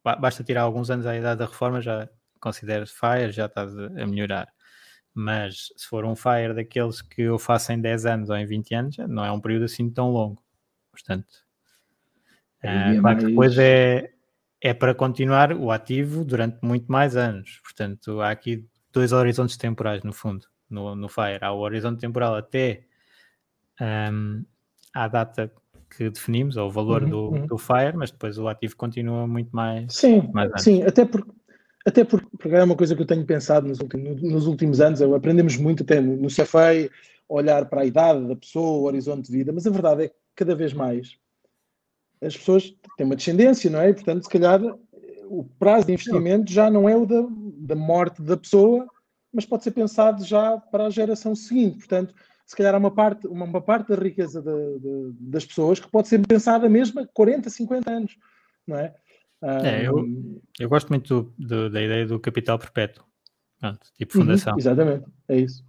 basta tirar alguns anos à idade da reforma, já considero FIRE, já estás a melhorar. Mas se for um FIRE daqueles que eu faço em 10 anos ou em 20 anos, não é um período assim tão longo. Portanto, é, claro que depois é, é para continuar o ativo durante muito mais anos. Portanto, há aqui dois horizontes temporais, no fundo, no, no FIRE. Há o horizonte temporal até um, à data que definimos, ou o valor uhum, do, uhum. do FIRE, mas depois o ativo continua muito mais. Sim, mais sim até porque. Até porque, porque é uma coisa que eu tenho pensado nos últimos, nos últimos anos, aprendemos muito até no CFA, olhar para a idade da pessoa, o horizonte de vida, mas a verdade é que cada vez mais as pessoas têm uma descendência, não é? E, portanto, se calhar o prazo de investimento já não é o da, da morte da pessoa, mas pode ser pensado já para a geração seguinte. Portanto, se calhar há uma parte, uma, uma parte da riqueza de, de, das pessoas que pode ser pensada mesmo a 40, 50 anos, não é? é eu, eu gosto muito do, do, da ideia do capital perpétuo, Pronto, tipo uhum, fundação. Uhum, exatamente, é isso.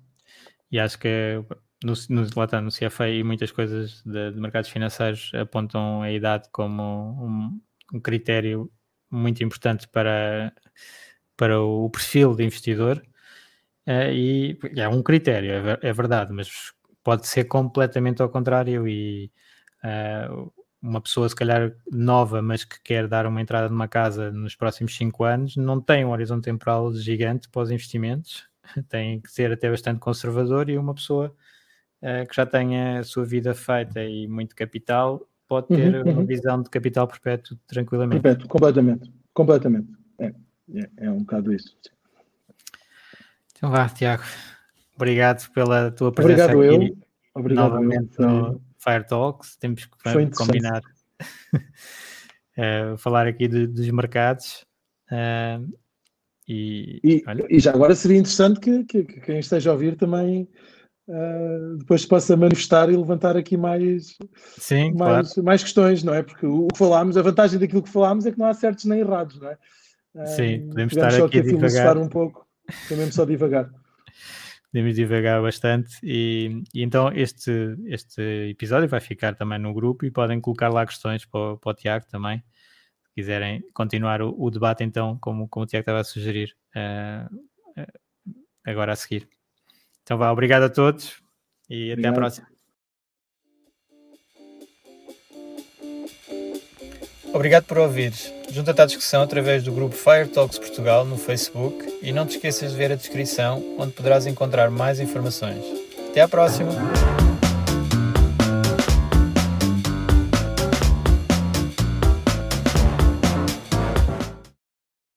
E acho que no, no, lá está, no CFA e muitas coisas de, de, mercados financeiros apontam a idade como um, um critério muito importante para, para o perfil de investidor Uh, e é um critério, é, é, verdade, mas pode ser completamente ao contrário e uh, uma pessoa se calhar nova, mas que quer dar uma entrada numa casa nos próximos 5 anos, não tem um horizonte temporal gigante para os investimentos, tem que ser até bastante conservador e uma pessoa uh, que já tenha a sua vida feita e muito capital pode ter uhum, uma uhum. visão de capital perpétuo tranquilamente. Perpétuo, completamente, completamente. É, é, é um bocado isso. Sim. Então vá, Tiago. Obrigado pela tua presença Obrigado aqui. Eu. Obrigado novamente eu. no Fire Talks. Temos que combinar uh, falar aqui de, dos mercados. Uh, e, e, e, já agora seria interessante que, que, que quem esteja a ouvir também uh, depois possa manifestar e levantar aqui mais, Sim, mais, claro. mais questões, não é? Porque o, que falámos, a vantagem daquilo que falámos é que não há certos nem errados, não é? Sim, podemos estar aqui a filosofar um pouco. Foi mesmo só devagar. Podemos divagar bastante e, e, então este, este episódio vai ficar também no grupo e podem colocar lá questões para, para o Tiago também, se quiserem continuar o, o, debate então, como, como o Tiago estava a sugerir uh, uh, agora a seguir. Então vá, obrigado a todos e obrigado. até à próxima. Obrigado por ouvires. Junta-te à discussão através do grupo Fire Talks Portugal no Facebook e não te esqueças de ver a descrição, onde poderás encontrar mais informações. Até à próxima!